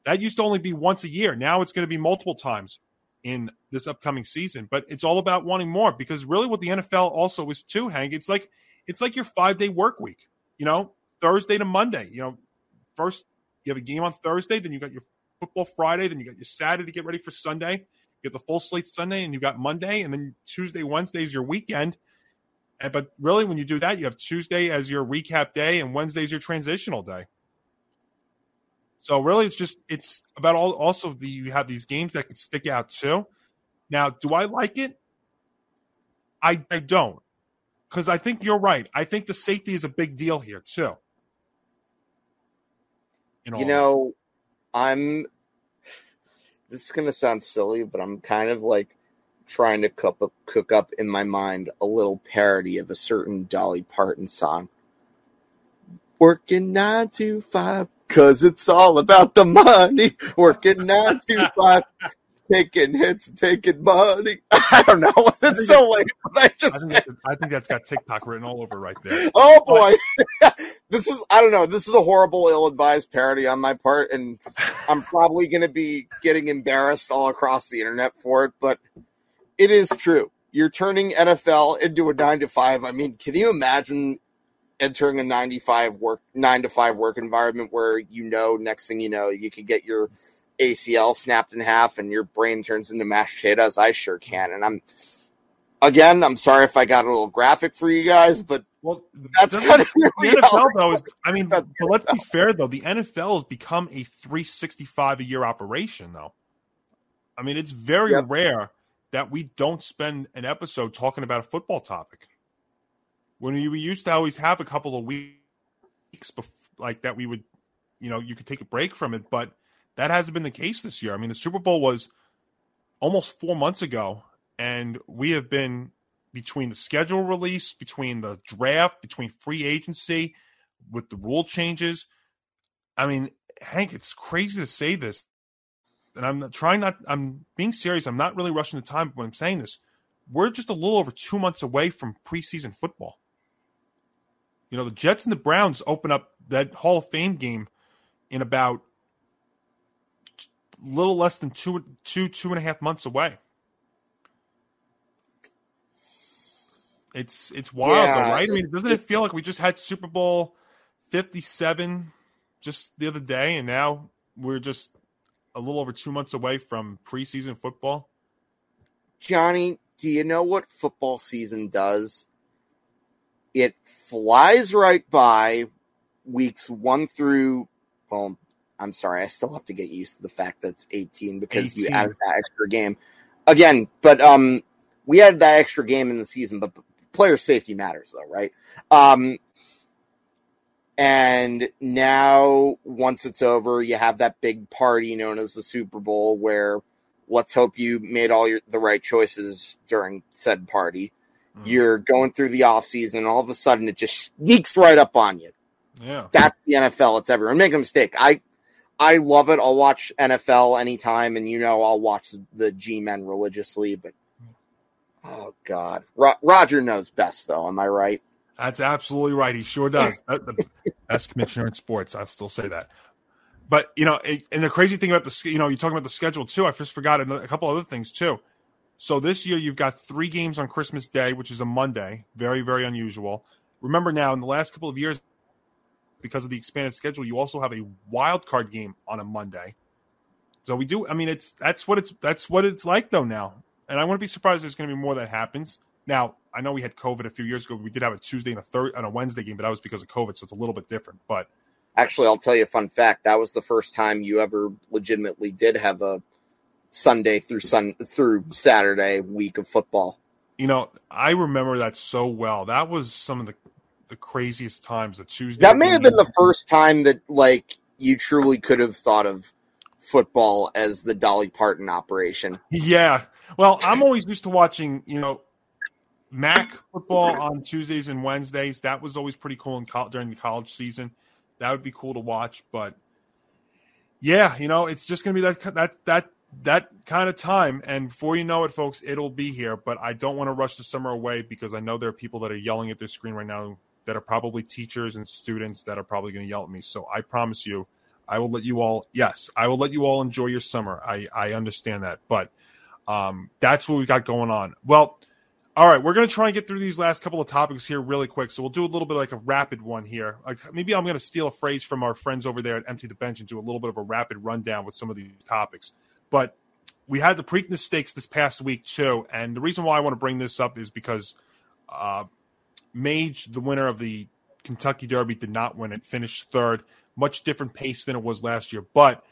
That used to only be once a year. Now it's going to be multiple times in this upcoming season. But it's all about wanting more because really what the NFL also is too, Hank, it's like it's like your five day work week. You know, Thursday to Monday. You know, first you have a game on Thursday, then you got your football Friday, then you got your Saturday to get ready for Sunday. You get the full slate Sunday, and you got Monday, and then Tuesday, Wednesday is your weekend. And, but really, when you do that, you have Tuesday as your recap day, and Wednesday is your transitional day. So really, it's just it's about all. Also, the you have these games that could stick out too. Now, do I like it? I I don't, because I think you're right. I think the safety is a big deal here too. You know, I'm. This is gonna sound silly, but I'm kind of like trying to cook up, cook up in my mind a little parody of a certain Dolly Parton song. Working nine to five, cause it's all about the money. Working nine to five, taking hits, taking money. I don't know. It's so late, but I just. I think, I think that's got TikTok written all over right there. Oh boy, this is I don't know. This is a horrible, ill-advised parody on my part, and I'm probably going to be getting embarrassed all across the internet for it. But it is true. You're turning NFL into a nine to five. I mean, can you imagine entering a 95 work nine to five work environment where you know next thing you know you could get your ACL snapped in half and your brain turns into mashed potatoes? I sure can, and I'm again, I'm sorry if I got a little graphic for you guys, but well, that's kind of the NFL though. Is, I mean, but let's be fair though. The NFL has become a 365 a year operation though. I mean, it's very yep. rare that we don't spend an episode talking about a football topic. When we, used to always have a couple of weeks before, like that, we would, you know, you could take a break from it, but that hasn't been the case this year. I mean, the Super Bowl was almost four months ago, and we have been between the schedule release, between the draft, between free agency, with the rule changes. I mean, Hank, it's crazy to say this, and I'm trying not. I'm being serious. I'm not really rushing the time when I'm saying this. We're just a little over two months away from preseason football. You know, the Jets and the Browns open up that Hall of Fame game in about little less than two, two, two and a half months away. It's it's wild yeah, though, right? I mean, doesn't it feel like we just had Super Bowl fifty seven just the other day, and now we're just a little over two months away from preseason football? Johnny, do you know what football season does? It flies right by weeks one through well, I'm sorry, I still have to get used to the fact that it's 18 because 18. you added that extra game again. But um, we added that extra game in the season, but player safety matters though, right? Um, and now once it's over, you have that big party known as the Super Bowl where let's hope you made all your the right choices during said party. Mm. You're going through the off season, and all of a sudden it just sneaks right up on you. Yeah. That's the NFL. It's everyone. Make a mistake. I I love it. I'll watch NFL anytime, and you know I'll watch the G Men religiously. But oh god, Ro- Roger knows best, though. Am I right? That's absolutely right. He sure does. the best commissioner in sports. I'll still say that. But you know, and the crazy thing about the you know you're talking about the schedule too. I just forgot a couple other things too. So this year you've got three games on Christmas Day, which is a Monday. Very very unusual. Remember now, in the last couple of years, because of the expanded schedule, you also have a wild card game on a Monday. So we do. I mean, it's that's what it's that's what it's like though now, and I wouldn't be surprised there's going to be more that happens. Now I know we had COVID a few years ago. We did have a Tuesday and a third and a Wednesday game, but that was because of COVID, so it's a little bit different. But actually, I'll tell you a fun fact. That was the first time you ever legitimately did have a Sunday through Sun through Saturday week of football. You know, I remember that so well. That was some of the the craziest times. The Tuesday. That may have been the first time that like you truly could have thought of football as the Dolly Parton operation. Yeah. Well, I'm always used to watching, you know, MAC football on Tuesdays and Wednesdays. That was always pretty cool in co- during the college season. That would be cool to watch, but yeah, you know, it's just going to be that that that that kind of time and before you know it folks, it'll be here, but I don't want to rush the summer away because I know there are people that are yelling at their screen right now that are probably teachers and students that are probably going to yell at me. So I promise you, I will let you all. Yes, I will let you all enjoy your summer. I I understand that, but um, that's what we got going on. Well, all right, we're going to try and get through these last couple of topics here really quick. So we'll do a little bit like a rapid one here. Like maybe I'm going to steal a phrase from our friends over there at Empty the Bench and do a little bit of a rapid rundown with some of these topics. But we had the Preakness Stakes this past week too, and the reason why I want to bring this up is because uh, Mage, the winner of the Kentucky Derby, did not win it. Finished third, much different pace than it was last year. But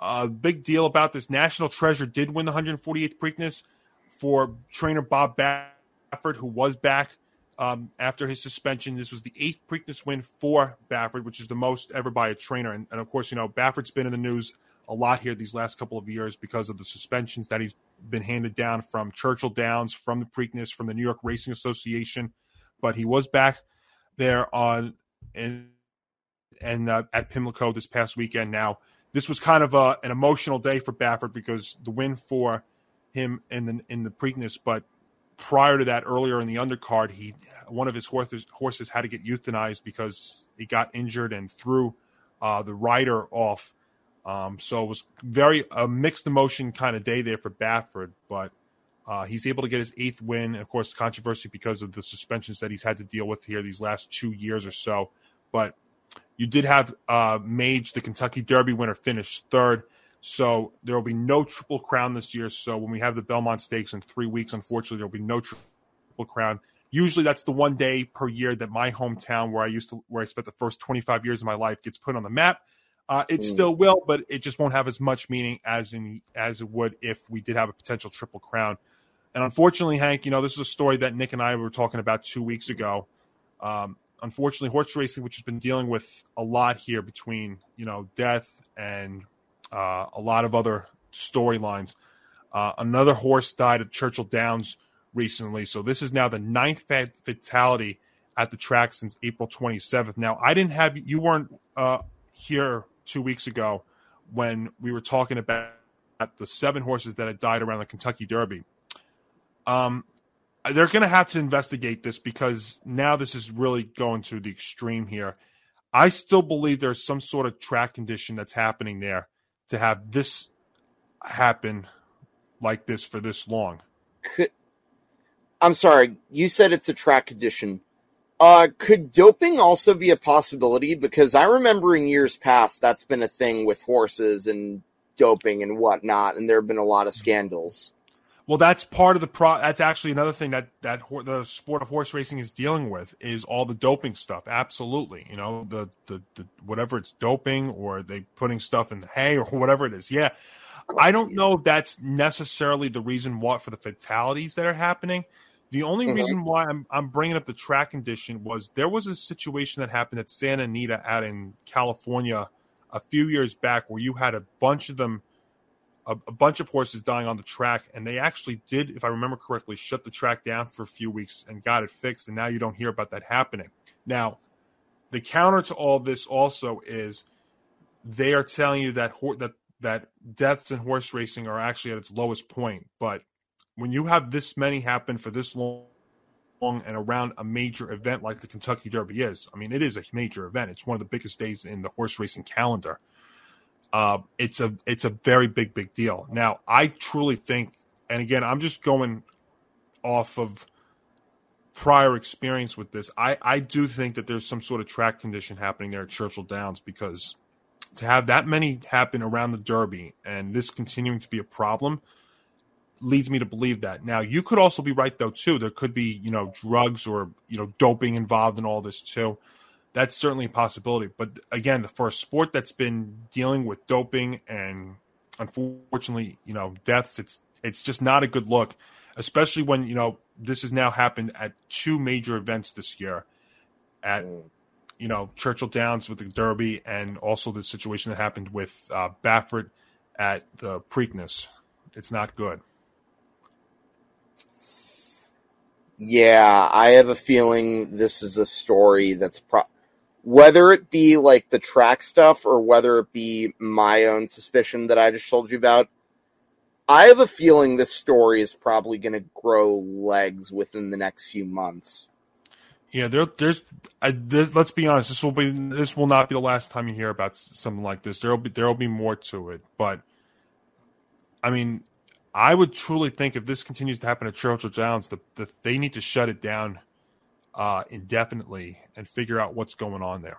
a uh, big deal about this: National Treasure did win the 148th Preakness for trainer Bob Baffert, who was back um, after his suspension. This was the eighth Preakness win for Baffert, which is the most ever by a trainer. And, and of course, you know Baffert's been in the news a lot here these last couple of years because of the suspensions that he's been handed down from Churchill Downs, from the Preakness, from the New York Racing Association but he was back there on and and uh, at Pimlico this past weekend. Now, this was kind of a, an emotional day for Baffert because the win for him in the in the Preakness, but prior to that, earlier in the undercard, he one of his horses horses had to get euthanized because he got injured and threw uh, the rider off. Um, so it was very a mixed emotion kind of day there for Baffert, but uh, he's able to get his eighth win. Of course, controversy because of the suspensions that he's had to deal with here these last two years or so. But you did have uh, Mage, the Kentucky Derby winner, finish third. So there will be no triple crown this year. So when we have the Belmont Stakes in three weeks, unfortunately, there will be no triple crown. Usually, that's the one day per year that my hometown, where I used to, where I spent the first 25 years of my life, gets put on the map. Uh, it mm. still will, but it just won't have as much meaning as in as it would if we did have a potential triple crown. And unfortunately, Hank, you know, this is a story that Nick and I were talking about two weeks ago. Um, unfortunately, horse racing, which has been dealing with a lot here between, you know, death and uh, a lot of other storylines. Uh, another horse died at Churchill Downs recently. So this is now the ninth fatality at the track since April 27th. Now, I didn't have, you weren't uh, here two weeks ago when we were talking about the seven horses that had died around the Kentucky Derby. Um, they're going to have to investigate this because now this is really going to the extreme here. I still believe there's some sort of track condition that's happening there to have this happen like this for this long. Could, I'm sorry, you said it's a track condition. Uh, could doping also be a possibility? Because I remember in years past that's been a thing with horses and doping and whatnot, and there have been a lot of scandals. Well, that's part of the pro. That's actually another thing that that ho- the sport of horse racing is dealing with is all the doping stuff. Absolutely, you know the, the the whatever it's doping or they putting stuff in the hay or whatever it is. Yeah, I don't know if that's necessarily the reason why for the fatalities that are happening. The only mm-hmm. reason why I'm I'm bringing up the track condition was there was a situation that happened at Santa Anita out in California a few years back where you had a bunch of them a, a, bunch of horses dying on the track, and they actually did, if I remember correctly, shut the track down for a few weeks and got it fixed. And now you don't hear about that happening. Now, the counter to all this also is they are telling you that that that deaths in horse racing are actually at its lowest point. But when you have this many happen for this long and around a major event like the Kentucky Derby is, I mean, it is a major event. It's one of the biggest days in the horse racing calendar uh, it's a it's a very big big deal. Now, I truly think, and again, I'm just going off of prior experience with this. I I do think that there's some sort of track condition happening there at Churchill Downs because to have that many happen around the Derby and this continuing to be a problem leads me to believe that. Now, you could also be right though too. There could be you know drugs or you know doping involved in all this too that's certainly a possibility. But again, for a sport that's been dealing with doping and unfortunately, you know, deaths, it's it's just not a good look, especially when you know this has now happened at two major events this year at Mm. you know Churchill Downs with the Derby and also the situation that happened with uh, Baffert at the Preakness. It's not good. Yeah, I have a feeling this is a story that's pro- whether it be like the track stuff or whether it be my own suspicion that I just told you about. I have a feeling this story is probably going to grow legs within the next few months. Yeah, there, there's. I, let's be honest. This will be. This will not be the last time you hear about something like this. There'll be. There'll be more to it. But, I mean, I would truly think if this continues to happen at Churchill Downs, that the, they need to shut it down uh, indefinitely and figure out what's going on there.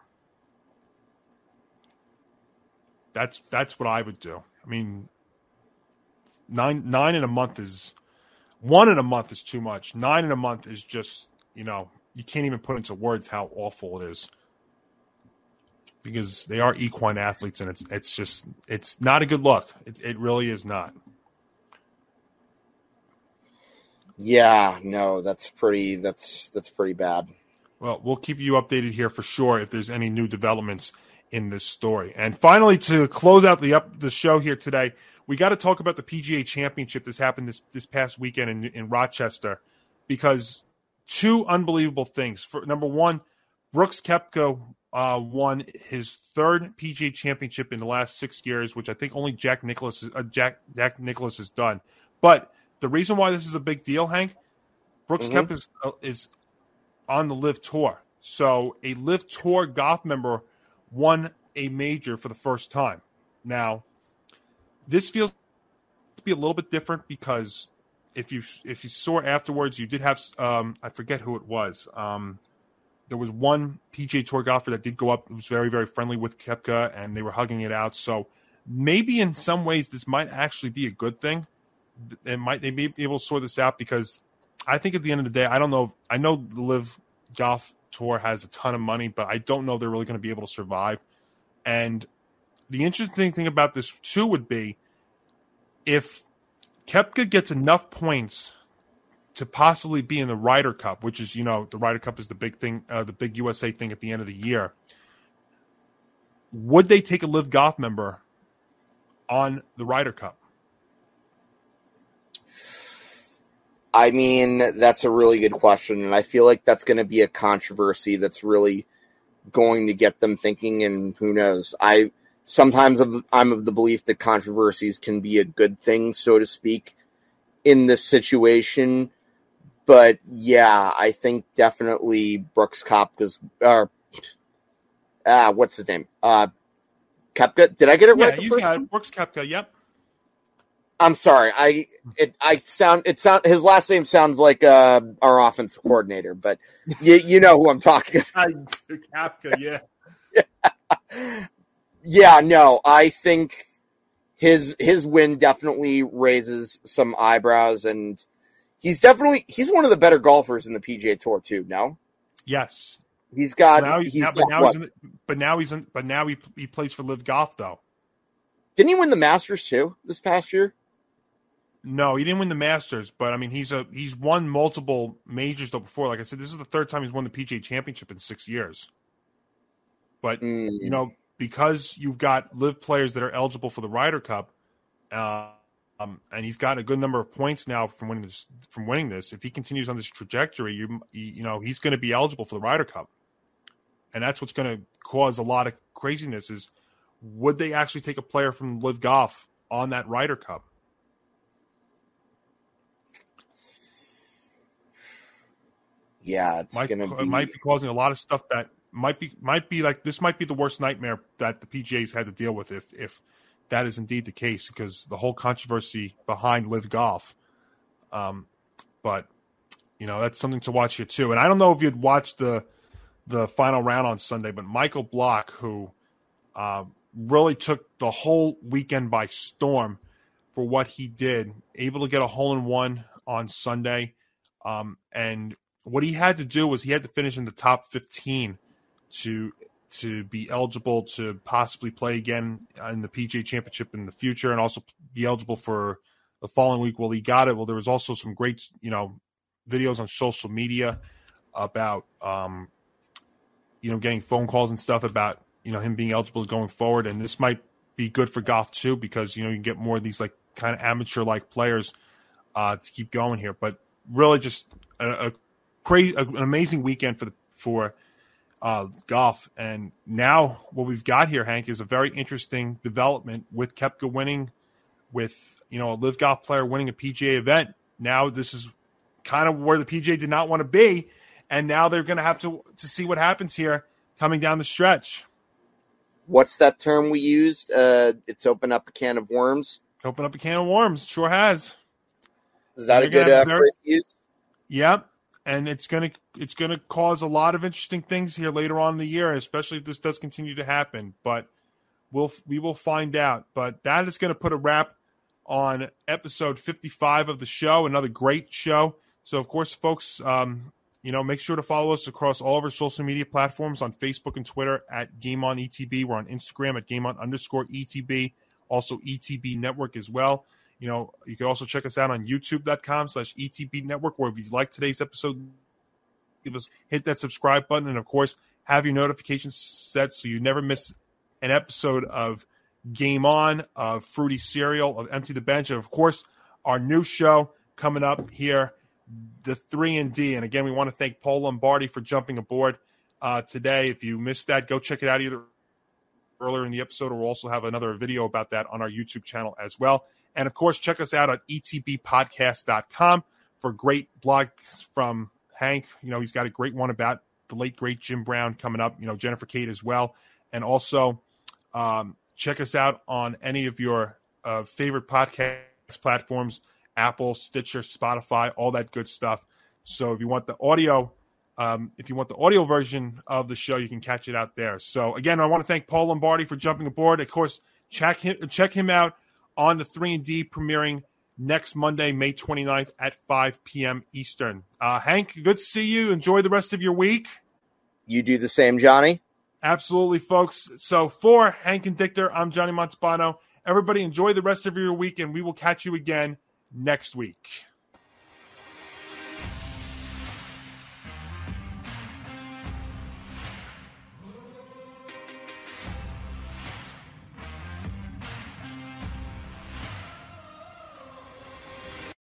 That's that's what I would do. I mean, nine nine in a month is one in a month is too much. Nine in a month is just you know you can't even put into words how awful it is because they are equine athletes and it's it's just it's not a good look. It, it really is not. Yeah, no, that's pretty. That's that's pretty bad. Well, we'll keep you updated here for sure if there's any new developments in this story. And finally, to close out the up the show here today, we got to talk about the PGA Championship that's happened this this past weekend in in Rochester, because two unbelievable things. For number one, Brooks Koepka uh, won his third PGA Championship in the last six years, which I think only Jack Nicklaus uh, Jack Jack Nicklaus has done. But the reason why this is a big deal, Hank, Brooks Mhm. Koepka is, uh, is on the LIV Tour. So a LIV Tour golf member won a major for the first time. Now, this feels to be a little bit different because if you if you saw afterwards, you did have um, I forget who it was. Um, there was one PGA Tour golfer that did go up. It was very very friendly with Koepka, and they were hugging it out. So maybe in some ways this might actually be a good thing. It might they be able to sort this out because I think at the end of the day, I don't know. I know the LIV Golf Tour has a ton of money, but I don't know they're really going to be able to survive. And the interesting thing about this too would be if Koepka gets enough points to possibly be in the Ryder Cup, which is you know the Ryder Cup is the big thing, uh, the big USA thing at the end of the year. Would they take a LIV Golf member on the Ryder Cup? I mean, that's a really good question, and I feel like that's going to be a controversy that's really going to get them thinking. And who knows? I sometimes I'm of the belief that controversies can be a good thing, so to speak, in this situation. But yeah, I think definitely Brooks Kopka's or ah, what's his name? Uh, Koepka. Did I get it Yeah, right? the you first got time? Brooks Koepka. Yep. I'm sorry. I it I sound it sound his last name sounds like uh, our offensive coordinator, but you you know who I'm talking I Kafka, yeah. about. yeah, no, I think his his win definitely raises some eyebrows and he's definitely he's one of the better golfers in the PGA Tour too, no? Yes. He's got now he's, he's now, got but now he's in the, but now he's in but now he he plays for LIV Golf though. Didn't he win the Masters too this past year? No, he didn't win the Masters, but I mean he's a he's won multiple majors though before. Like I said, this is the third time he's won the PGA Championship in six years. But Mm, you know, because you've got LIV players that are eligible for the Ryder Cup, uh, um, and he's got a good number of points now from winning this. From winning this, if he continues on this trajectory, you you know he's going to be eligible for the Ryder Cup, and that's what's going to cause a lot of craziness. Is would they actually take a player from LIV Golf on that Ryder Cup? Yeah, it's might, gonna it be might be causing a lot of stuff that might be might be like this might be the worst nightmare that the PGA's had to deal with if if that is indeed the case because the whole controversy behind LIV Golf. Um, but you know that's something to watch here too. And I don't know if you'd watched the the final round on Sunday, but Michael Block, who uh, really took the whole weekend by storm for what he did, able to get a hole in one on Sunday, um, and what he had to do was he had to finish in the top 15 to to be eligible to possibly play again in the PGA Championship in the future and also be eligible for the following week. Well, he got it. Well, there was also some great, you know, videos on social media about um, you know getting phone calls and stuff about you know him being eligible going forward, and this might be good for Goff too because you know you get more of these like kind of amateur like players uh, to keep going here. But really, just a, a crazy, an amazing weekend for the for uh, Goff. And now what we've got here, Hank, is a very interesting development with Koepka winning, with you know a LIV Golf player winning a PGA event. Now this is kind of where the PGA did not want to be, and now they're going to have to to see what happens here coming down the stretch. What's that term we used? Uh, it's open up a can of worms. Open up a can of worms. Sure has. Is that they're a good uh, phrase to use? Yep and it's gonna it's gonna cause a lot of interesting things here later on in the year, especially if this does continue to happen. But we'll we will find out. But that is going to put a wrap on episode 55 of the show. Another great show. So of course, folks, um, you know, make sure to follow us across all of our social media platforms on Facebook and Twitter at Game On ETB. We're on Instagram at Game On underscore ETB. Also ETB Network as well. You know, you can also check us out on youtube.com slash ETB network, or if you like today's episode, give us hit that subscribe button and of course have your notifications set so you never miss an episode of Game On, of Fruity Cereal, of Empty the Bench, and of course our new show coming up here, the three and D. And again, we want to thank Paul Lombardi for jumping aboard uh, today. If you missed that, go check it out either earlier in the episode, or we'll also have another video about that on our YouTube channel as well. And of course, check us out at etbpodcast.com for great blogs from Hank. You know, he's got a great one about the late, great Jim Brown coming up, you know, Jennifer Kate as well. And also, um, check us out on any of your uh, favorite podcast platforms Apple, Stitcher, Spotify, all that good stuff. So if you want the audio, um, if you want the audio version of the show, you can catch it out there. So again, I want to thank Paul Lombardi for jumping aboard. Of course, check him check him out on the 3 and D premiering next Monday, May 29th at 5 p.m. Eastern. Uh, Hank, good to see you. Enjoy the rest of your week. You do the same, Johnny. Absolutely, folks. So for Hank and Dichter, I'm Johnny Montalbano. Everybody enjoy the rest of your week, and we will catch you again next week.